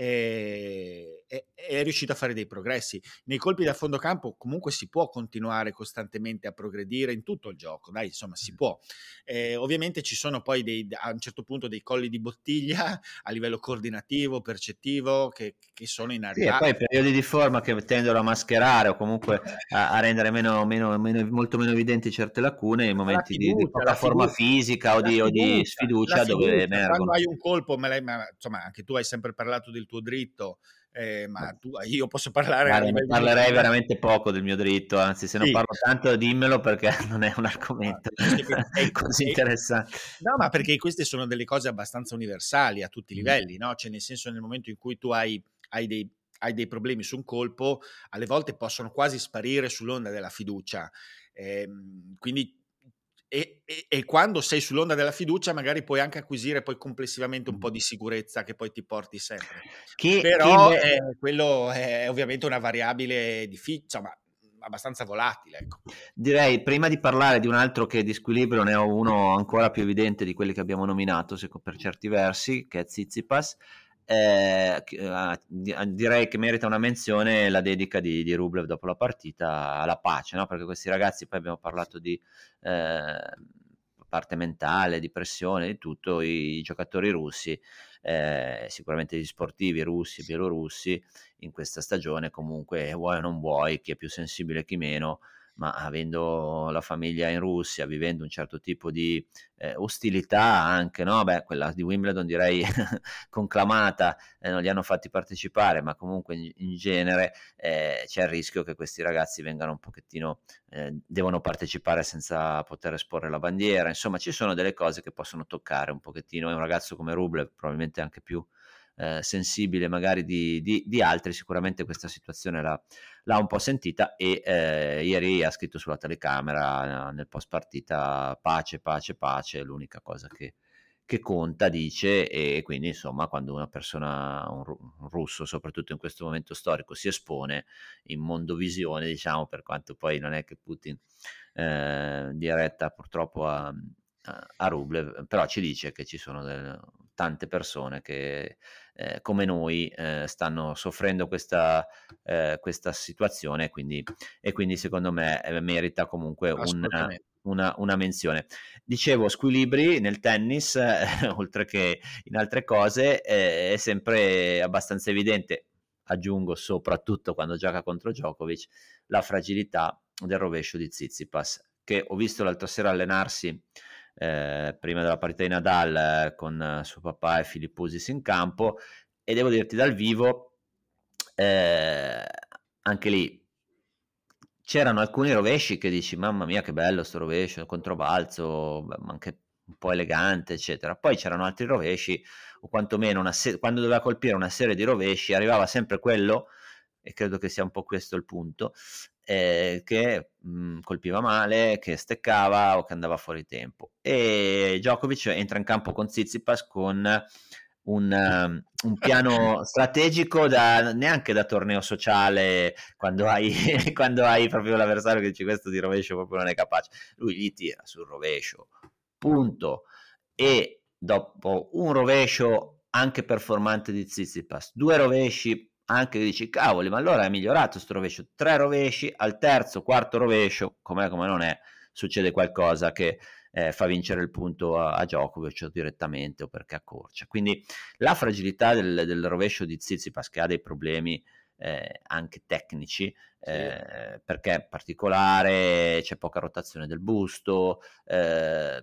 e, e, è riuscito a fare dei progressi. Nei colpi da fondo campo comunque si può continuare costantemente a progredire in tutto il gioco, dai, insomma si può. Eh, ovviamente ci sono poi dei, a un certo punto dei colli di bottiglia a livello coordinativo, percettivo, che, che sono in arrivo. Sì, e poi periodi di forma che tendono a mascherare o comunque a, a rendere meno, meno, meno, molto meno evidenti certe lacune in momenti fiducia, di, di, poca forma fisica o di, fiducia, o di sfiducia dove emergono. Quando hai un colpo, ma, lei, ma insomma anche tu hai sempre parlato del tuo dritto, eh, ma tu, io posso parlare... Guarda, parlerei di... veramente poco del mio dritto, anzi se sì. non parlo tanto dimmelo perché non è un argomento no, così interessante. No, ma perché queste sono delle cose abbastanza universali a tutti i livelli, no? Cioè nel senso nel momento in cui tu hai, hai dei hai dei problemi su un colpo, alle volte possono quasi sparire sull'onda della fiducia. Eh, quindi e, e, e, quando sei sull'onda della fiducia magari puoi anche acquisire poi complessivamente un po' di sicurezza che poi ti porti sempre. Chi, Però chi... Eh, quello è ovviamente una variabile difficile, insomma, abbastanza volatile. Ecco. Direi, prima di parlare di un altro che di squilibrio, ne ho uno ancora più evidente di quelli che abbiamo nominato, per certi versi, che è Zizipas. Eh, direi che merita una menzione la dedica di, di Rublev dopo la partita alla pace, no? perché questi ragazzi, poi abbiamo parlato di eh, parte mentale, di pressione, di tutto, i, i giocatori russi, eh, sicuramente gli sportivi russi, bielorussi, in questa stagione comunque vuoi o non vuoi, chi è più sensibile chi meno, ma avendo la famiglia in Russia, vivendo un certo tipo di eh, ostilità anche, no? Beh, quella di Wimbledon direi conclamata, eh, non li hanno fatti partecipare, ma comunque in, in genere eh, c'è il rischio che questi ragazzi vengano un pochettino, eh, devono partecipare senza poter esporre la bandiera, insomma ci sono delle cose che possono toccare un pochettino, è un ragazzo come Rublev, probabilmente anche più eh, sensibile magari di, di, di, altri, sicuramente questa situazione l'ha, l'ha un po' sentita e eh, ieri ha scritto sulla telecamera eh, nel post partita pace, pace, pace, è l'unica cosa che, che conta, dice, e quindi insomma quando una persona, un, russo soprattutto in questo momento storico, si espone in mondovisione, diciamo, per quanto poi non è che Putin eh, diretta purtroppo a, a, Rublev, però ci dice che ci sono delle, tante persone che eh, come noi eh, stanno soffrendo questa, eh, questa situazione quindi, e quindi secondo me eh, merita comunque un, una, una, menzione. Dicevo, squilibri nel tennis, oltre che in altre cose, eh, è sempre abbastanza evidente, aggiungo soprattutto quando gioca contro Djokovic, la fragilità del rovescio di Tsitsipas, che ho visto l'altra sera allenarsi eh, prima della partita di Nadal eh, con eh, suo papà e Filipposis in campo. E devo dirti dal vivo eh, anche lì c'erano alcuni rovesci che dici mamma mia che bello sto rovescio controbalzo anche un po' elegante eccetera. Poi c'erano altri rovesci o quantomeno se- quando doveva colpire una serie di rovesci arrivava sempre quello e credo che sia un po' questo il punto eh, che mh, mhmm, colpiva male, che steccava o che andava fuori tempo. E Djokovic entra in campo con Tsitsipas con un, un, piano strategico da, neanche da torneo sociale quando hai, quando hai proprio l'avversario che dice questo di rovescio proprio non è capace lui gli tira sul rovescio punto e dopo un rovescio anche performante di Tsitsipas due rovesci anche dici cavoli, ma allora è migliorato sto rovescio, tre rovesci, al terzo, quarto rovescio, com'è come non è, succede qualcosa che eh, fa vincere il punto a, a Djokovic direttamente o perché accorcia. Quindi la fragilità del, del rovescio di Tsitsipas che ha dei problemi eh, anche tecnici, eh, sì. perché è particolare, c'è poca rotazione del busto, eh,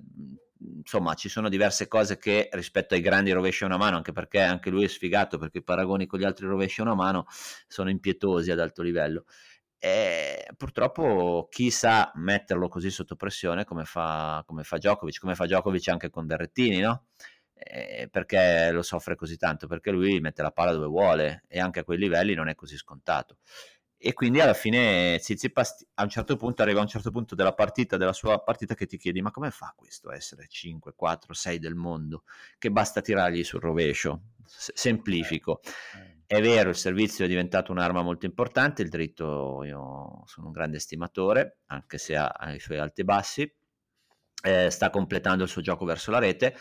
insomma ci sono diverse cose che rispetto ai grandi rovesci a una mano, anche perché anche lui è sfigato perché i paragoni con gli altri rovesci a una mano sono impietosi ad alto livello. E purtroppo chi sa metterlo così sotto pressione come fa, come fa Djokovic, come fa Djokovic anche con Berrettini, no? Eh, perché lo soffre così tanto? Perché lui mette la palla dove vuole e anche a quei livelli non è così scontato e quindi alla fine Tsitsipas a un certo punto arriva a un certo punto della partita, della sua partita che ti chiedi ma come fa questo a essere 5, 4, 6 del mondo? Che basta tirargli sul rovescio. S- semplifico. Eh, eh. è vero il servizio è diventato un'arma molto importante il dritto io sono un grande stimatore anche se ha, ha i suoi alti e bassi eh, sta completando il suo gioco verso la rete.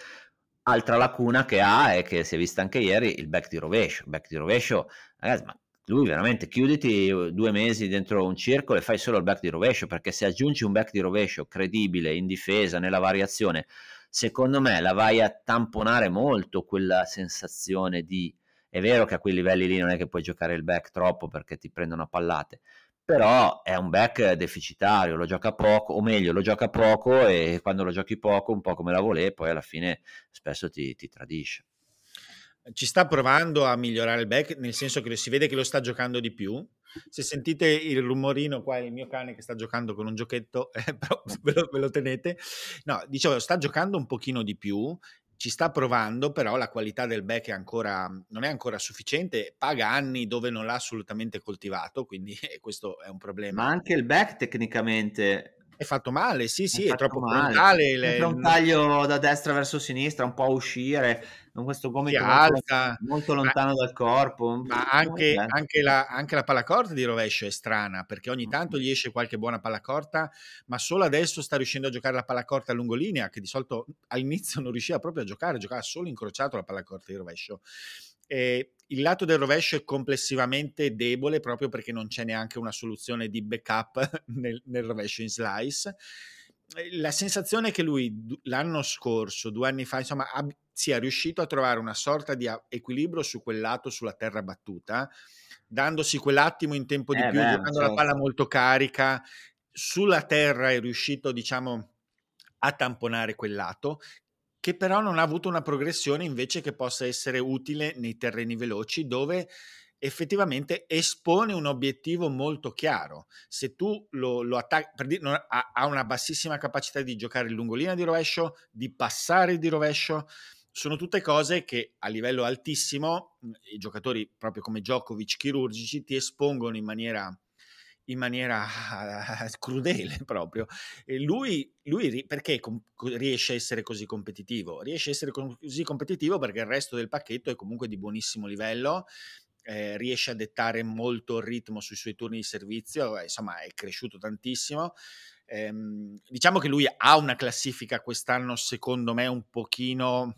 Altra lacuna che ha è che si è vista anche ieri il back di rovescio. Back di rovescio ragazzi ma lui veramente chiuditi uh, due mesi dentro un circolo e fai solo il back di rovescio perché se aggiungi un back di rovescio credibile in difesa nella variazione secondo me la vai a tamponare molto quella sensazione di è vero che a quei livelli lì non è che puoi giocare il back troppo perché ti prendono a pallate però è un back deficitario, lo gioca poco, o meglio, lo gioca poco e quando lo giochi poco, un po' come la volè, poi alla fine spesso ti, ti tradisce ci sta provando a migliorare il back, nel senso che si vede che lo sta giocando di più. Se sentite il rumorino qua, il mio cane che sta giocando con un giochetto, eh, però ve lo, ve lo, tenete. No, dicevo, sta giocando un pochino di più, ci sta provando, però la qualità del back è ancora, non è ancora sufficiente, paga anni dove non l'ha assolutamente coltivato, quindi questo è un problema. Ma anche il back tecnicamente È fatto male, sì, sì, è, è troppo male. frontale. Le... un taglio da destra verso sinistra, un po' a uscire, con questo gomito alta, molto lontano ma, dal corpo. Ma anche, anche, la, anche la palla corta di rovescio è strana, perché ogni tanto gli esce qualche buona palla corta, ma solo adesso sta riuscendo a giocare la palla corta a lungolinea, che di solito all'inizio non riusciva proprio a giocare, giocava solo incrociato la palla corta di rovescio. E il lato del rovescio è complessivamente debole proprio perché non c'è neanche una soluzione di backup nel, nel rovescio in slice. La sensazione è che lui l'anno scorso, due anni fa, insomma, sia riuscito a trovare una sorta di equilibrio su quel lato, sulla terra battuta, dandosi quell'attimo in tempo di eh più, beh, giocando certo. la palla molto carica. Sulla terra è riuscito, diciamo, a tamponare quel lato che però non ha avuto una progressione invece che possa essere utile nei terreni veloci dove effettivamente espone un obiettivo molto chiaro. Se tu lo, lo attacchi, ha, una bassissima capacità di giocare in lungolina di rovescio, di passare di rovescio, sono tutte cose che a livello altissimo i giocatori proprio come Djokovic chirurgici ti espongono in maniera in maniera crudele proprio. Lui, lui perché riesce a essere così competitivo? Riesce a essere così competitivo perché il resto del pacchetto è comunque di buonissimo livello, eh, riesce a dettare molto il ritmo sui suoi turni di servizio, insomma è cresciuto tantissimo. Eh, diciamo che lui ha una classifica quest'anno secondo me un pochino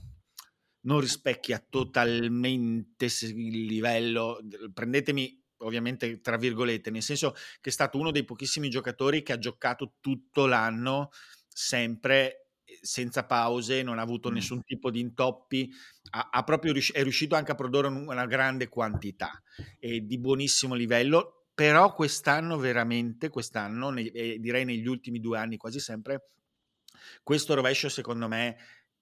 non rispecchia totalmente il livello, prendetemi ovviamente tra virgolette, nel senso che è stato uno dei pochissimi giocatori che ha giocato tutto l'anno sempre eh, senza pause, non ha avuto nessun tipo di intoppi, ha, ha proprio rius- è riuscito anche a produrre una grande quantità e di buonissimo livello, però quest'anno veramente, quest'anno, ne- eh, direi negli ultimi due anni quasi sempre, questo rovescio secondo me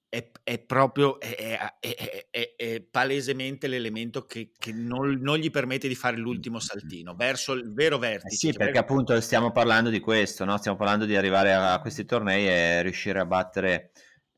è, è proprio è, è, palesemente l'elemento che, che non, non, gli permette di fare l'ultimo saltino verso il vero vertice. Eh sì, perché ver- appunto stiamo parlando di questo, no? stiamo parlando di arrivare a questi tornei e riuscire a battere.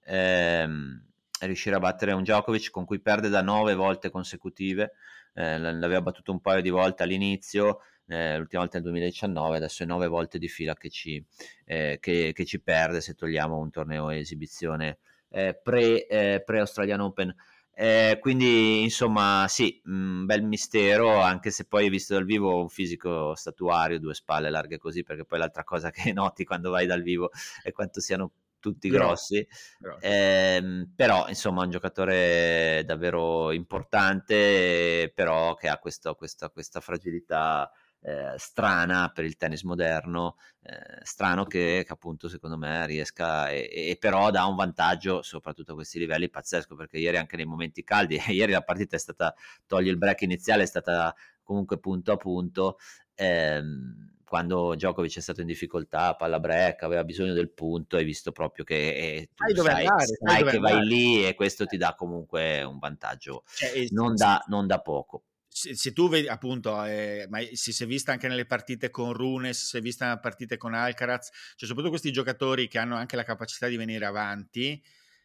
Ehm, riuscire a battere un Djokovic con cui perde da nove volte consecutive, eh, l'aveva battuto un paio di volte all'inizio, eh, l'ultima volta nel 2019, adesso è nove volte di fila che ci, eh, che, che ci perde se togliamo un torneo esibizione eh, pre, eh, pre-Australian Open. Eh, quindi insomma sì, un bel mistero, anche se poi visto dal vivo un fisico statuario, due spalle larghe così, perché poi l'altra cosa che noti quando vai dal vivo è quanto siano tutti grossi, grossi. Eh, però insomma un giocatore davvero importante, però che ha questo, questa, questa fragilità eh, strana per il tennis moderno, eh, strano che, che, appunto secondo me riesca e, e, però dà un vantaggio soprattutto a questi livelli pazzesco perché ieri anche nei momenti caldi, ieri la partita è stata, togli il break iniziale, è stata comunque punto a punto. Ehm, quando Djokovic è stato in difficoltà, palla break, aveva bisogno del punto, hai visto proprio che eh, tu sai, sai, andare, sai che andare. vai lì e questo ti dà comunque un vantaggio cioè, non, da, non da poco se, se, tu vedi appunto, eh, ma si, si è vista anche nelle partite con Runes, si è vista nelle partite con Alcaraz, cioè soprattutto questi giocatori che hanno anche la capacità di venire avanti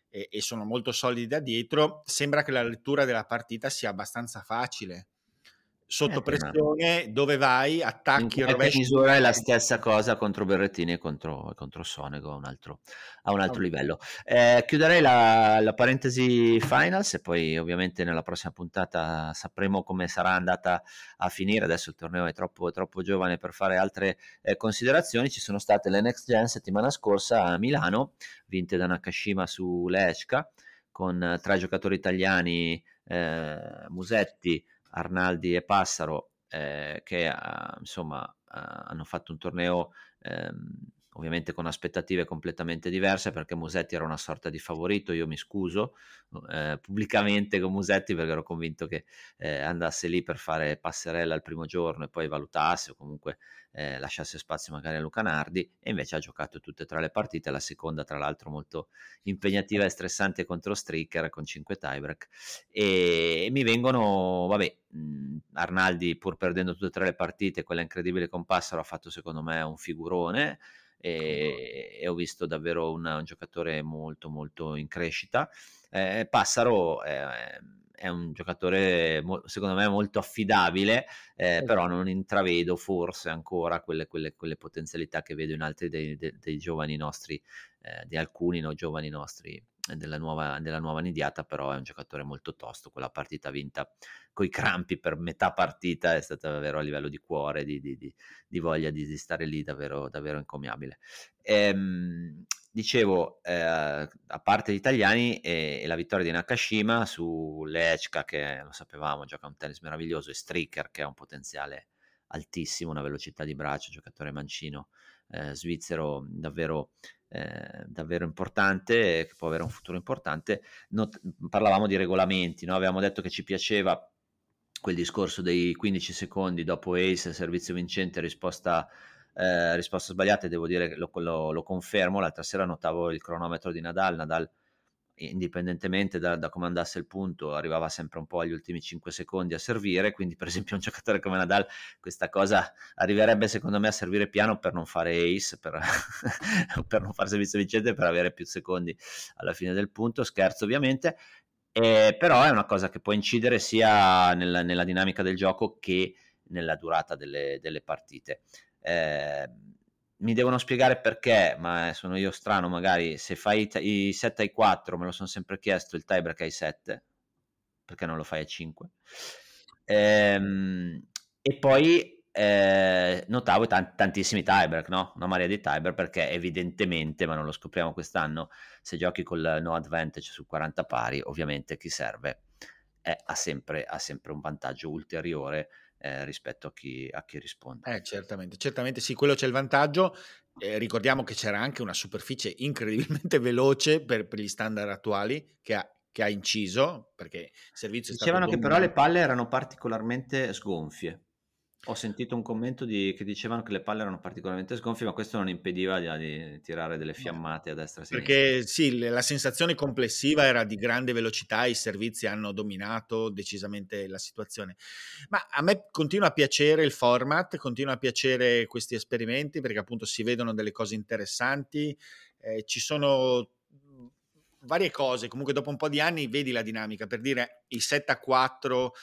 e, e sono molto solidi da dietro, sembra che la lettura della partita sia abbastanza facile sotto eh, pressione, dove vai, attacchi in qualche misura è la stessa cosa contro Berrettini e contro, contro Sonego a un altro, a un altro oh. livello. Eh, chiuderei la, la, parentesi finals e poi ovviamente nella prossima puntata sapremo come sarà andata a finire. Adesso il torneo è troppo, troppo giovane per fare altre eh, considerazioni. Ci sono state le Next Gen settimana scorsa a Milano, vinte da Nakashima su Lechka, con tre giocatori italiani, eh, Musetti, Arnaldi e Passaro eh, che uh, insomma uh, hanno fatto un torneo ehm, ovviamente con aspettative completamente diverse perché Musetti era una sorta di favorito, io mi scuso eh, pubblicamente con Musetti perché ero convinto che eh, andasse lì per fare passerella il primo giorno e poi valutasse o comunque eh, lasciasse spazio magari a Luca Nardi e invece ha giocato tutte e tre le partite, la seconda tra l'altro molto impegnativa e stressante contro Stricker con 5 tiebreak. E, e mi vengono, vabbè, Arnaldi pur perdendo tutte e tre le partite, quella incredibile con Passaro ha fatto secondo me un figurone e, e ho visto davvero un, un, giocatore molto molto in crescita. Eh, Passaro è, è un giocatore secondo me molto affidabile, eh, però non intravedo forse ancora quelle, quelle, quelle, potenzialità che vedo in altri dei, dei, dei giovani nostri, eh, di alcuni no, giovani nostri eh, della nuova, della nuova nidiata, però è un giocatore molto tosto. Quella partita vinta coi crampi per metà partita è stata davvero a livello di cuore, di, di, di, di voglia di, stare lì, davvero, davvero encomiabile. Ehm, dicevo, eh, a parte gli italiani e, e, la vittoria di Nakashima su Lechka, che lo sapevamo, gioca un tennis meraviglioso, e Stricker, che ha un potenziale altissimo, una velocità di braccio, giocatore mancino eh, svizzero davvero, eh, davvero importante, che può avere un futuro importante. Not- parlavamo di regolamenti, no? avevamo detto che ci piaceva quel discorso dei 15 secondi dopo Ace, servizio vincente, risposta eh, risposta sbagliata, devo dire che lo, lo, lo, confermo. L'altra sera notavo il cronometro di Nadal. Nadal, indipendentemente da, da, come andasse il punto, arrivava sempre un po' agli ultimi 5 secondi a servire. Quindi, per esempio, un giocatore come Nadal, questa cosa arriverebbe secondo me a servire piano per non fare ace, per, per non fare servizio vincente, per avere più secondi alla fine del punto. Scherzo, ovviamente. Eh, però è una cosa che può incidere sia nella, nella dinamica del gioco che nella durata delle, delle partite. Eh, mi devono spiegare perché, ma sono io strano magari, se fai i, i 7 ai 4, me lo sono sempre chiesto, il tiebreak ai 7, perché non lo fai a 5? Ehm, e poi eh, notavo tant- tantissimi tiebreak, no? Una marea di tiebreak perché evidentemente, ma non lo scopriamo quest'anno, se giochi col no advantage su 40 pari, ovviamente chi serve è, ha, sempre, ha sempre un vantaggio ulteriore eh, rispetto a chi, a chi risponde. Eh, certamente, certamente sì, quello c'è il vantaggio. Eh, ricordiamo che c'era anche una superficie incredibilmente veloce per, per gli standard attuali che ha, che ha inciso, perché il servizio Dicevano che però le palle erano particolarmente sgonfie. Ho sentito un commento di, che dicevano che le palle erano particolarmente sgonfie, ma questo non impediva di, di tirare delle fiammate a destra e a sinistra. Perché sì, la sensazione complessiva era di grande velocità, i servizi hanno dominato decisamente la situazione. Ma a me continua a piacere il format, continua a piacere questi esperimenti perché appunto si vedono delle cose interessanti, eh, ci sono varie cose, comunque dopo un po' di anni vedi la dinamica, per dire il 7 a 4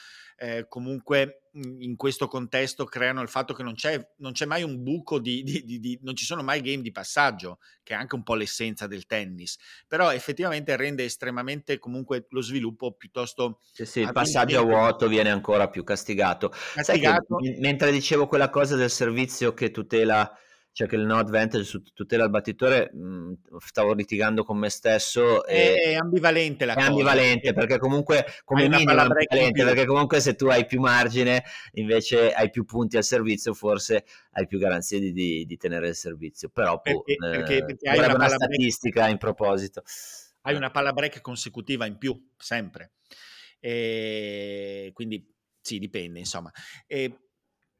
eh, comunque in questo contesto creano il fatto che non c'è, non c'è mai un buco di, di, di, di, non ci sono mai game di passaggio, che è anche un po' l'essenza del tennis, però effettivamente rende estremamente comunque lo sviluppo piuttosto... Sì, sì il passaggio a vuoto viene ancora più castigato. castigato. Che, mentre dicevo quella cosa del servizio che tutela cioè che il no advantage su tutela il battitore, mh, mhmm, stavo litigando con me stesso. è ambivalente la è cosa. Ambivalente perché comunque come minimo è ambivalente perché comunque se tu hai più margine invece hai più punti al servizio forse hai più garanzie di, di, di tenere il servizio. Però perché, eh, perché, perché hai una, una statistica break, in proposito. Hai una palla break consecutiva in più, sempre. E quindi sì, dipende insomma. E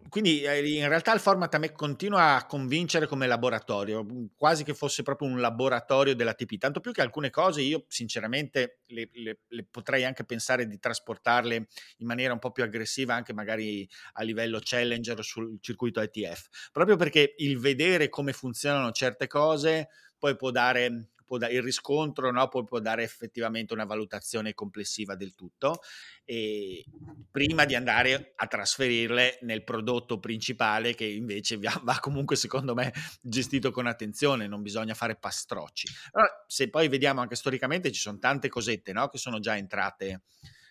quindi eh, in realtà il format a me continua a convincere come laboratorio, mhmm, quasi che fosse proprio un laboratorio della TP, tanto più che alcune cose io sinceramente le, le, le, potrei anche pensare di trasportarle in maniera un po' più aggressiva anche magari a livello challenger sul circuito ITF, proprio perché il vedere come funzionano certe cose poi può dare può da- il riscontro no? poi può dare effettivamente una valutazione complessiva del tutto e prima di andare a trasferirle nel prodotto principale che invece va comunque secondo me gestito con attenzione, non bisogna fare pastrocci. Allora, se poi vediamo anche storicamente ci sono tante cosette no? che sono già entrate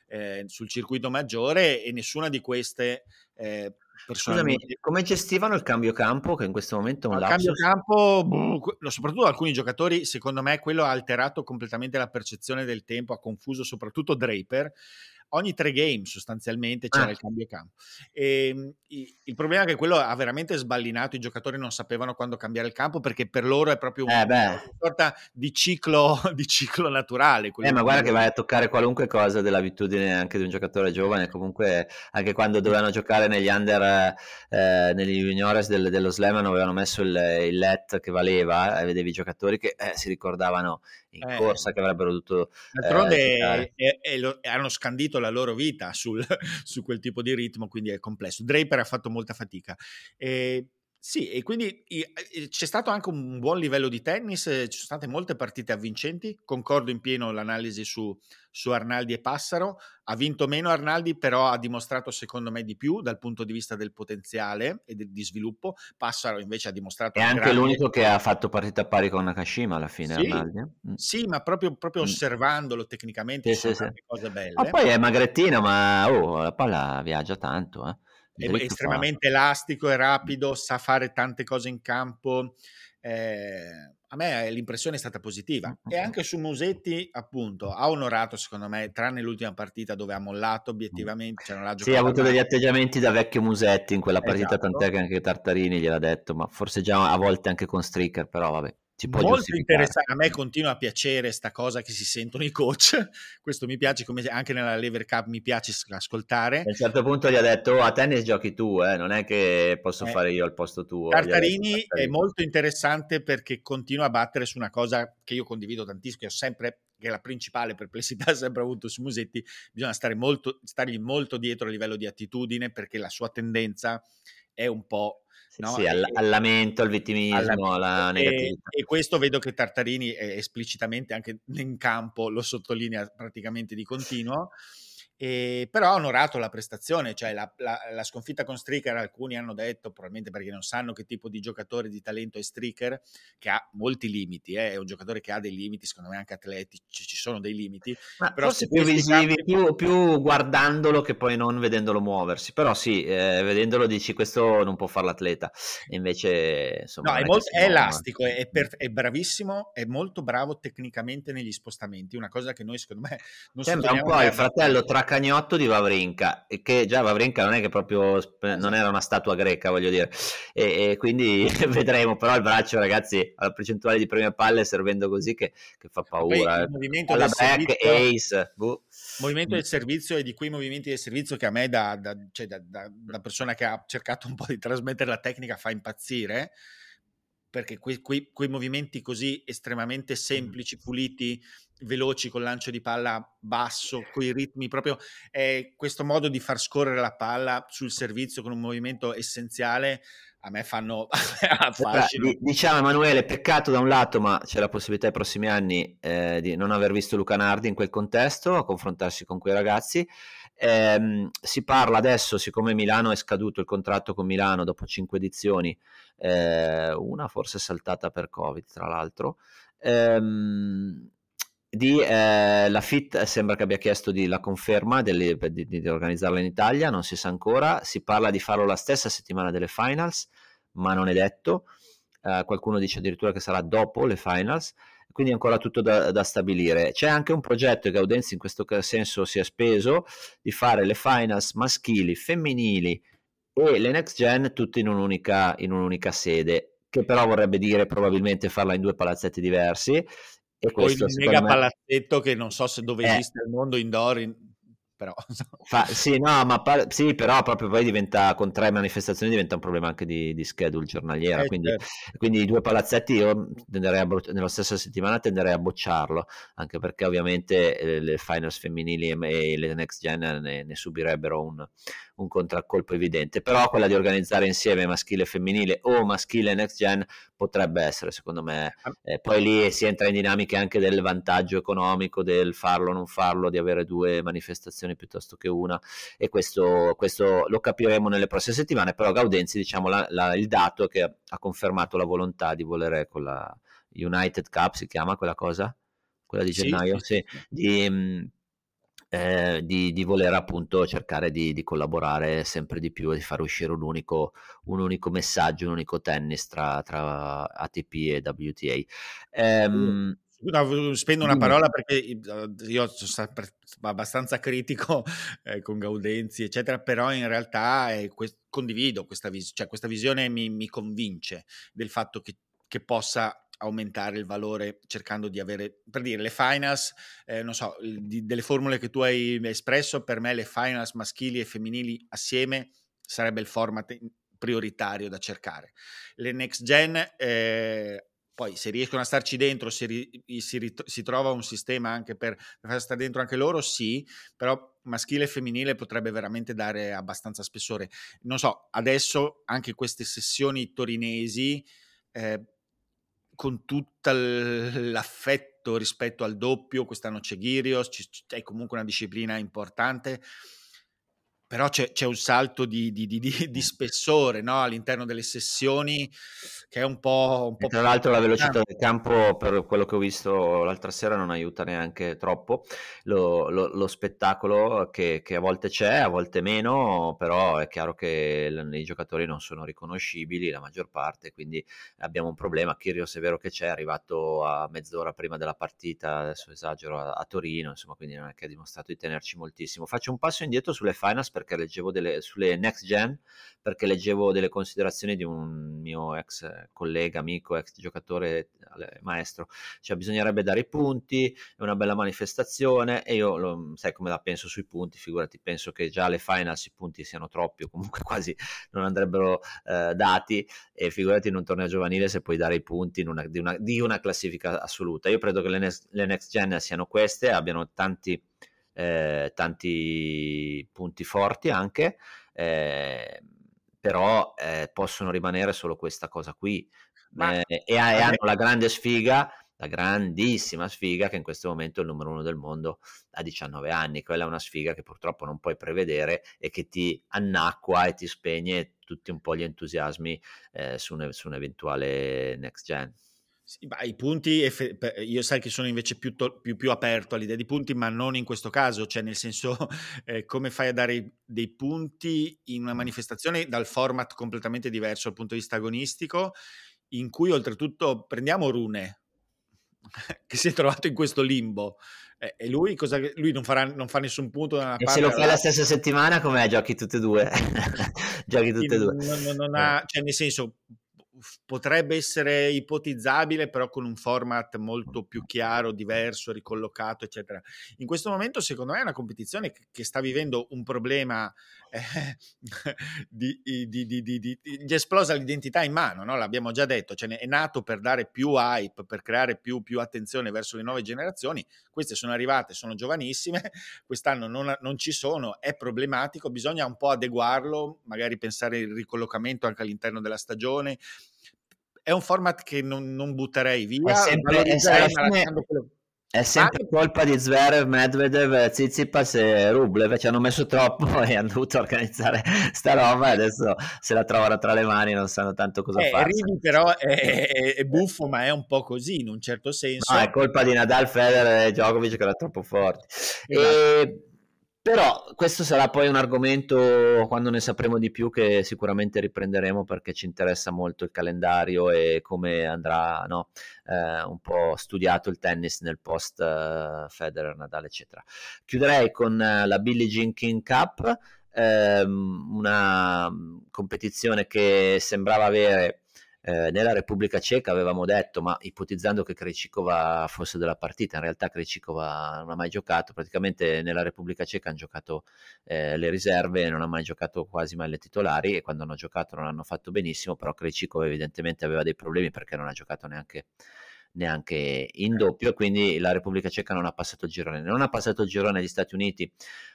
eh, sul circuito maggiore e nessuna di queste eh, Scusami, come gestivano il cambio campo che in questo momento è un Il cambio campo, boh, soprattutto alcuni giocatori, secondo me quello ha alterato completamente la percezione del tempo, ha confuso soprattutto Draper ogni tre game sostanzialmente c'era ah. il cambio campo. E, ehm, il problema è che quello ha veramente sballinato, i giocatori non sapevano quando cambiare il campo perché per loro è proprio eh una sorta di ciclo, di ciclo naturale. Eh, ma guarda che vai a toccare qualunque cosa dell'abitudine anche di un giocatore giovane, comunque anche quando dovevano giocare negli under, eh, negli juniores del, dello slam avevano messo il, il let che valeva, eh, vedevi i giocatori che eh, si ricordavano in eh, corsa che avrebbero dovuto... D'altronde eh, hanno scandito la loro vita sul, su quel tipo di ritmo, quindi è complesso. Draper ha fatto molta fatica. E Sì, e quindi c'è stato anche un buon livello di tennis, ci sono state molte partite avvincenti, concordo in pieno l'analisi su, su Arnaldi e Passaro, ha vinto meno Arnaldi, però ha dimostrato secondo me di più dal punto di vista del potenziale e del, di sviluppo, Passaro invece ha dimostrato... È anche grande... l'unico che ha fatto partita pari con Nakashima alla fine, sì, Arnaldi. Eh? Mm. Sì, ma proprio, proprio mm. osservandolo tecnicamente sì, sono sì, cose belle. Ma poi è magrettino, ma oh, la palla viaggia tanto, eh è estremamente fa. elastico e rapido, sa fare tante cose in campo. Eh, a me l'impressione è stata positiva e anche su Musetti appunto ha onorato secondo me tranne l'ultima partita dove ha mollato obiettivamente cioè non sì ha avuto degli atteggiamenti da vecchio Musetti in quella partita esatto. tant'è che anche Tartarini gliel'ha detto ma forse già a volte anche con Stricker però vabbè si può Molto interessante, a me continua a piacere sta cosa che si sentono i coach, questo mi piace, come anche nella Lever Cup mi piace ascoltare. A un certo punto gli ha detto, oh, a tennis giochi tu, eh? non è che posso eh, fare io al posto tuo. Tartarini, detto, Tartarini è molto interessante perché continua a battere su una cosa che io condivido tantissimo, che ho sempre che è la principale perplessità sempre avuto su Musetti, bisogna stare molto, stargli molto dietro a livello di attitudine perché la sua tendenza è un po' No? Sì, all- al lamento, al vittimismo, alla negatività. E, e, questo vedo che Tartarini esplicitamente anche in campo lo sottolinea praticamente di continuo. E, però ha onorato la prestazione, cioè la, la, la, sconfitta con Stricker, alcuni hanno detto, probabilmente perché non sanno che tipo di giocatore di talento è Stricker, che ha molti limiti, eh, è un giocatore che ha dei limiti, secondo me anche atletici, ci sono dei limiti. Ma però forse più visivi, campi... più, più, guardandolo che poi non vedendolo muoversi, però sì, eh, vedendolo dici questo non può fare l'atleta, e invece insomma... No, è, molto, è elastico, è, per, è, bravissimo, è molto bravo tecnicamente negli spostamenti, una cosa che noi secondo me... Non Sembra un po' il fratello tra cagnotto di Vavrinka, che già Vavrinka non è che proprio non era una statua greca, voglio dire, e, e quindi vedremo, però il braccio, ragazzi, alla percentuale di prime palle servendo così che, che fa paura. Poi, il movimento Alla back, servizio, ace, buh. movimento del servizio è di quei movimenti del servizio che a me, da, da, cioè da, da persona che ha cercato un po' di trasmettere la tecnica, fa impazzire perché quei, quei, quei, movimenti così estremamente semplici, puliti, veloci col lancio di palla basso, quei ritmi, proprio eh, questo modo di far scorrere la palla sul servizio con un movimento essenziale a me fanno affascino. Diciamo Emanuele, peccato da un lato, ma c'è la possibilità ai prossimi anni eh, di non aver visto Luca Nardi in quel contesto, a confrontarsi con quei ragazzi. Eh, si parla adesso, siccome Milano è scaduto il contratto con Milano dopo cinque edizioni, eh, una forse saltata per Covid tra l'altro, ehm, di, eh, la FIT sembra che abbia chiesto di, la conferma delle, di, di, organizzarla in Italia, non si sa ancora, si parla di farlo la stessa settimana delle finals, ma non è detto, eh, qualcuno dice addirittura che sarà dopo le finals, quindi è ancora tutto da, da, stabilire. C'è anche un progetto e Gaudenzi in questo senso si è speso di fare le finals maschili, femminili e le next gen tutte in un'unica, in un'unica sede che però vorrebbe dire probabilmente farla in due palazzetti diversi e Poi il mega me... palazzetto che non so se dove eh. esiste al mondo indoor, in... però... Fa, sì, no, ma pa- sì, però proprio poi diventa, con tre manifestazioni diventa un problema anche di, di schedule giornaliera, eh, quindi, certo. quindi, i due palazzetti io tenderei a, nella stessa settimana tenderei a bocciarlo, anche perché ovviamente eh, le finals femminili e, le next gen ne, ne subirebbero un, un contraccolpo evidente, però quella di organizzare insieme maschile e femminile o maschile e next gen potrebbe essere secondo me, eh, poi lì si entra in dinamiche anche del vantaggio economico, del farlo o non farlo, di avere due manifestazioni piuttosto che una e questo, questo lo capiremo nelle prossime settimane, però Gaudenzi diciamo la, la, il dato che ha confermato la volontà di volere con la United Cup, si chiama quella cosa? Quella di gennaio, sì, sì, sì. di eh, di, di, voler appunto cercare di, di, collaborare sempre di più e di fare uscire un unico, un unico messaggio, un unico tennis tra, tra ATP e WTA. Ehm, No, spendo una parola perché io sono abbastanza critico eh, con Gaudenzi, eccetera, però in realtà eh, que- condivido questa, vis- cioè, questa visione, mi, mi, convince del fatto che, che possa aumentare il valore cercando di avere, per dire, le finals, eh, non so, di, delle formule che tu hai espresso, per me le finals maschili e femminili assieme sarebbe il format prioritario da cercare. Le next gen, eh, poi se riescono a starci dentro, si, ri, si, rit- si trova un sistema anche per, per far stare dentro anche loro, sì, però maschile e femminile potrebbe veramente dare abbastanza spessore. Non so, adesso anche queste sessioni torinesi, eh, con tutto l'affetto rispetto al doppio, quest'anno c'è Ghirios, è comunque una disciplina importante, però c'è, c'è un salto di, di, di, di spessore no? all'interno delle sessioni che è un po'... Un po tra l'altro la velocità del campo, per quello che ho visto l'altra sera, non aiuta neanche troppo lo, lo, lo spettacolo che, che, a volte c'è, a volte meno, però è chiaro che i giocatori non sono riconoscibili, la maggior parte, quindi abbiamo un problema. Kyrgios è vero che c'è, è arrivato a mezz'ora prima della partita, adesso esagero, a, a Torino, insomma, quindi non è che ha dimostrato di tenerci moltissimo. Faccio un passo indietro sulle finals perché leggevo delle, sulle next gen, perché leggevo delle considerazioni di un mio ex collega, amico, ex giocatore, maestro, cioè bisognerebbe dare i punti, è una bella manifestazione e io lo, sai come la penso sui punti, figurati, penso che già alle finals i punti siano troppi o comunque quasi non andrebbero eh, dati e figurati in un torneo giovanile se puoi dare i punti una, di, una, di, una, classifica assoluta. Io credo che le next, le next gen siano queste, abbiano tanti eh, tanti punti forti anche, eh, però eh, possono rimanere solo questa cosa qui. Ma, eh, e, e hanno la grande sfiga, la grandissima sfiga che in questo momento è il numero uno del mondo a 19 anni. Quella è una sfiga che purtroppo non puoi prevedere e che ti annacqua e ti spegne tutti un po' gli entusiasmi eh, su, un, su un eventuale next gen. Sì, I punti, io sai che sono invece più, più, più, aperto all'idea di punti, ma non in questo caso, cioè nel senso eh, come fai a dare dei punti in una manifestazione dal format completamente diverso dal punto di vista agonistico, in cui oltretutto prendiamo Rune, che si è trovato in questo limbo, eh, e lui, cosa, lui non, farà, non, fa nessun punto da una e parte. se lo fai la stessa settimana, come giochi tutte e due? giochi tutte e due. Non, non, non ha, cioè nel senso, potrebbe essere ipotizzabile, però con un format molto più chiaro, diverso, ricollocato, eccetera. In questo momento, secondo me, è una competizione che, sta vivendo un problema eh, di, di, di, di, esplosa l'identità in mano, no? l'abbiamo già detto, cioè è nato per dare più hype, per creare più, più, attenzione verso le nuove generazioni. Queste sono arrivate, sono giovanissime, quest'anno non, non ci sono, è problematico, bisogna un po' adeguarlo, magari pensare il ricollocamento anche all'interno della stagione è un format che non, non butterei via. È sempre, è, fine, è sempre colpa di Zverev, Medvedev, Zizipas e Rublev, ci hanno messo troppo e hanno dovuto organizzare sta roba e adesso se la trovano tra le mani non sanno tanto cosa eh, fare. Ridi però è, è, è, buffo ma è un po' così in un certo senso. No, è colpa di Nadal, Federer e Djokovic che erano troppo forti. Esatto. E però questo sarà poi un argomento quando ne sapremo di più che sicuramente riprenderemo perché ci interessa molto il calendario e come andrà no, eh, un po' studiato il tennis nel post eh, Federer, Nadal eccetera. Chiuderei con eh, la Billie Jean King Cup, ehm, una competizione che sembrava avere eh, nella Repubblica Ceca avevamo detto, ma ipotizzando che Krejcikova fosse della partita, in realtà Krejcikova non ha mai giocato, praticamente nella Repubblica Ceca hanno giocato eh, le riserve, non ha mai giocato quasi mai le titolari e quando hanno giocato non hanno fatto benissimo, però Krejcikova evidentemente aveva dei problemi perché non ha giocato neanche neanche in doppio, quindi la Repubblica Ceca non ha passato il girone. Non ha passato il girone negli Stati Uniti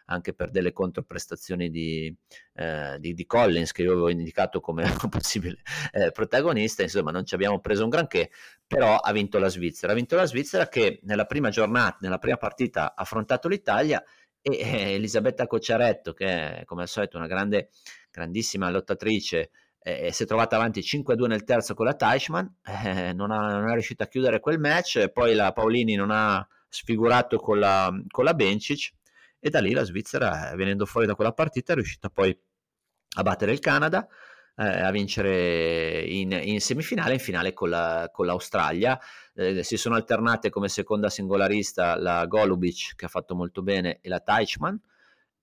anche per delle controprestazioni di, eh, di, di Collins che io avevo indicato come possibile eh, protagonista, insomma non ci abbiamo preso un granché, però ha vinto la Svizzera. Ha vinto la Svizzera che nella prima giornata, nella prima partita ha affrontato l'Italia e eh, Elisabetta Cocciaretto, che è come al solito una grande, grandissima lottatrice, eh, si è trovata avanti 5-2 nel terzo con la Teichmann, eh, non, ha, non, è riuscita a chiudere quel match, poi la Paolini non ha sfigurato con la, con la Bencic e da lì la Svizzera, eh, venendo fuori da quella partita, è riuscita poi a battere il Canada, eh, a vincere in, in, semifinale, in finale con, la, con l'Australia. Eh, si sono alternate come seconda singolarista la Golubic, che ha fatto molto bene, e la Teichmann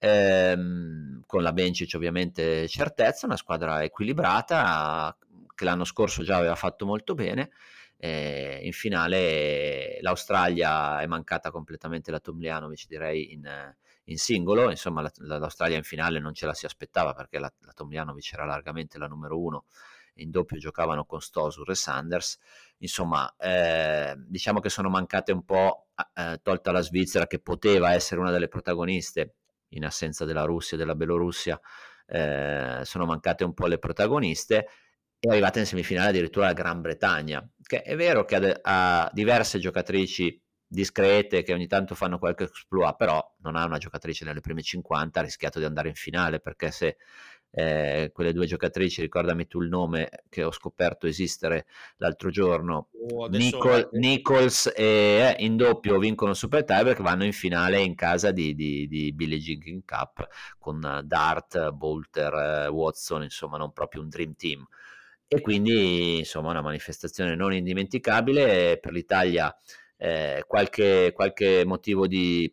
ehm, con la Bencic ovviamente certezza, una squadra equilibrata che l'anno scorso già aveva fatto molto bene. Eh, in finale l'Australia è mancata completamente la Tomljanovic direi in, in singolo, insomma la, l'Australia in finale non ce la si aspettava perché la, la Tomljanovic era largamente la numero uno in doppio giocavano con Stosur e Sanders. Insomma, eh, diciamo che sono mancate un po', eh, tolta la Svizzera che poteva essere una delle protagoniste in assenza della Russia e della Belorussia, eh, sono mancate un po' le protagoniste è arrivata in semifinale addirittura la Gran Bretagna, che è vero che ha, ha diverse giocatrici discrete che ogni tanto fanno qualche exploit, però non ha una giocatrice nelle prime 50, ha rischiato di andare in finale perché se eh, quelle due giocatrici, ricordami tu il nome che ho scoperto esistere l'altro giorno, oh, Nicol- Nichols e eh, in doppio vincono Super Tiebreak, vanno in finale in casa di, di, di Billie Jean Cup con Dart, Bolter, eh, Watson, insomma non proprio un dream team. E quindi insomma una manifestazione non indimenticabile. Per l'Italia eh, qualche, qualche, motivo di,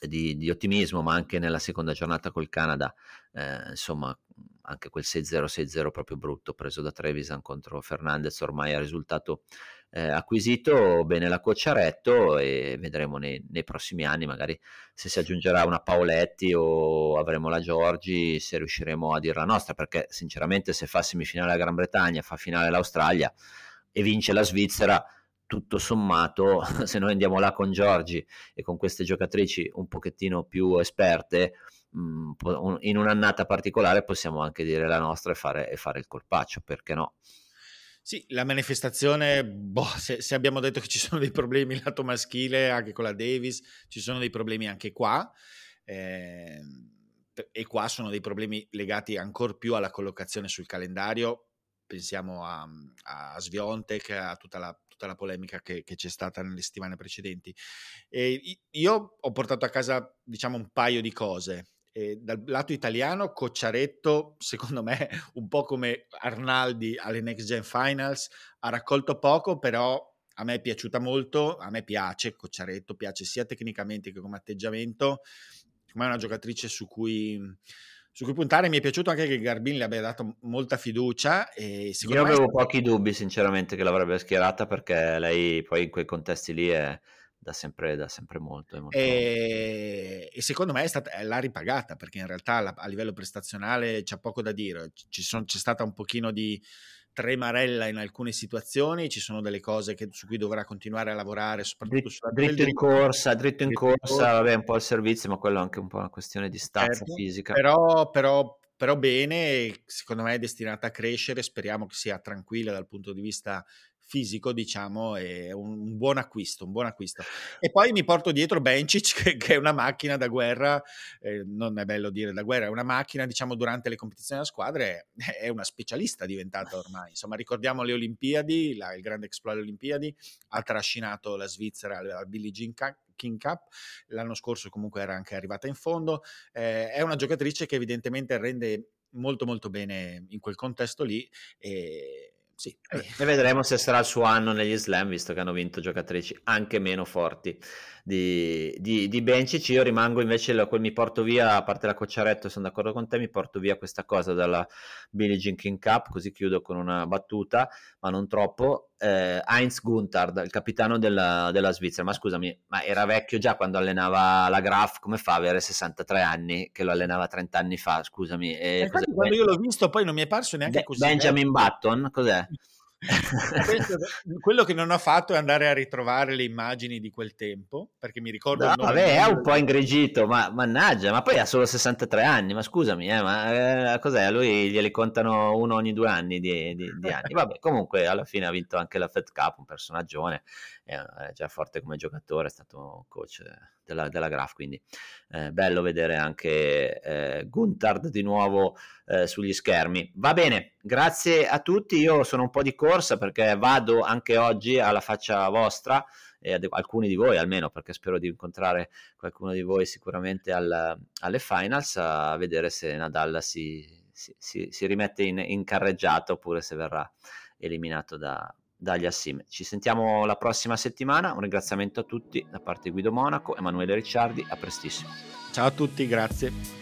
di, di, ottimismo ma anche nella seconda giornata col Canada eh, insomma anche quel 6-0-6-0 proprio brutto preso da Trevisan contro Fernandez ormai ha risultato eh, acquisito bene la Cocciaretto e vedremo nei, nei, prossimi anni magari se si aggiungerà una Paoletti o avremo la Giorgi se riusciremo a dire la nostra perché sinceramente se fa semifinale la Gran Bretagna fa finale l'Australia e vince la Svizzera tutto sommato se noi andiamo là con Giorgi e con queste giocatrici un pochettino più esperte mm, in un'annata particolare possiamo anche dire la nostra e fare, e fare il colpaccio perché no sì, la manifestazione, boh, se, se, abbiamo detto che ci sono dei problemi lato maschile anche con la Davis, ci sono dei problemi anche qua. Eh, e qua sono dei problemi legati ancora più alla collocazione sul calendario. Pensiamo a, a Sviontek, a tutta la, tutta la polemica che, che, c'è stata nelle settimane precedenti. E io ho portato a casa, diciamo, un paio di cose. E dal lato italiano, Cocciaretto, secondo me, un po' come Arnaldi alle Next Gen Finals, ha raccolto poco, però a me è piaciuta molto, a me piace Cocciaretto, piace sia tecnicamente che come atteggiamento, come è una giocatrice su cui, su cui puntare. Mi è piaciuto anche che Garbin le abbia dato molta fiducia. E Io avevo stato... pochi dubbi, sinceramente, che l'avrebbe schierata perché lei poi in quei contesti lì è da sempre, da sempre molto, molto. E, e, secondo me è stata, l'ha ripagata perché in realtà la, a livello prestazionale c'è poco da dire. Ci son, c'è stata un pochino di tremarella in alcune situazioni, ci sono delle cose che, su cui dovrà continuare a lavorare, soprattutto dritto, sulla dritto in corsa, dritto in dritto corsa, corsa, vabbè, un po' il servizio, ma quello è anche un po' una questione di stazza certo, fisica. Però, però, però bene, secondo me è destinata a crescere, speriamo che sia tranquilla dal punto di vista fisico, diciamo, è un, un, buon acquisto, un buon acquisto. E poi mi porto dietro Bencic, che, che è una macchina da guerra, eh, non è bello dire da guerra, è una macchina, diciamo, durante le competizioni della squadra, è, una specialista diventata ormai. Insomma, ricordiamo le Olimpiadi, la, il grande exploit alle Olimpiadi, ha trascinato la Svizzera alla Billie Jean King Cup, l'anno scorso comunque era anche arrivata in fondo, eh, è una giocatrice che evidentemente rende molto molto bene in quel contesto lì e sì. E vedremo se sarà il suo anno negli slam, visto che hanno vinto giocatrici anche meno forti di, di, di Bencic. Io rimango invece, mi porto via, a parte la Cocciaretto, sono d'accordo con te, mi porto via questa cosa dalla Billie Jean King Cup, così chiudo con una battuta, ma non troppo. Eh, Heinz Guntard, il capitano della, della, Svizzera, ma scusami, ma era vecchio già quando allenava la Graf, come fa a avere 63 anni che lo allenava 30 anni fa, scusami. Eh, quando io l'ho visto poi non mi è parso neanche Be- così. Benjamin Button, cos'è? quello che non ho fatto è andare a ritrovare le immagini di quel tempo, perché mi ricordo... No, vabbè, è un po' ingrigito, ma mannaggia, ma poi ha solo 63 anni, ma scusami, eh, ma eh, cos'è? A lui glieli contano uno ogni due anni di, di, di anni. Vabbè, comunque alla fine ha vinto anche la Fed Cup, un personaggione, è già forte come giocatore, è stato coach della, della Graf, quindi eh, bello vedere anche eh, Guntard di nuovo eh, sugli schermi. Va bene, grazie a tutti, io sono un po' di corsa perché vado anche oggi alla faccia vostra e ad alcuni di voi almeno perché spero di incontrare qualcuno di voi sicuramente al, alle finals a vedere se Nadal si, si, si, si rimette in, in carreggiata oppure se verrà eliminato da, dagli Assim. Ci sentiamo la prossima settimana, un ringraziamento a tutti da parte di Guido Monaco, Emanuele Ricciardi, a prestissimo. Ciao a tutti, grazie.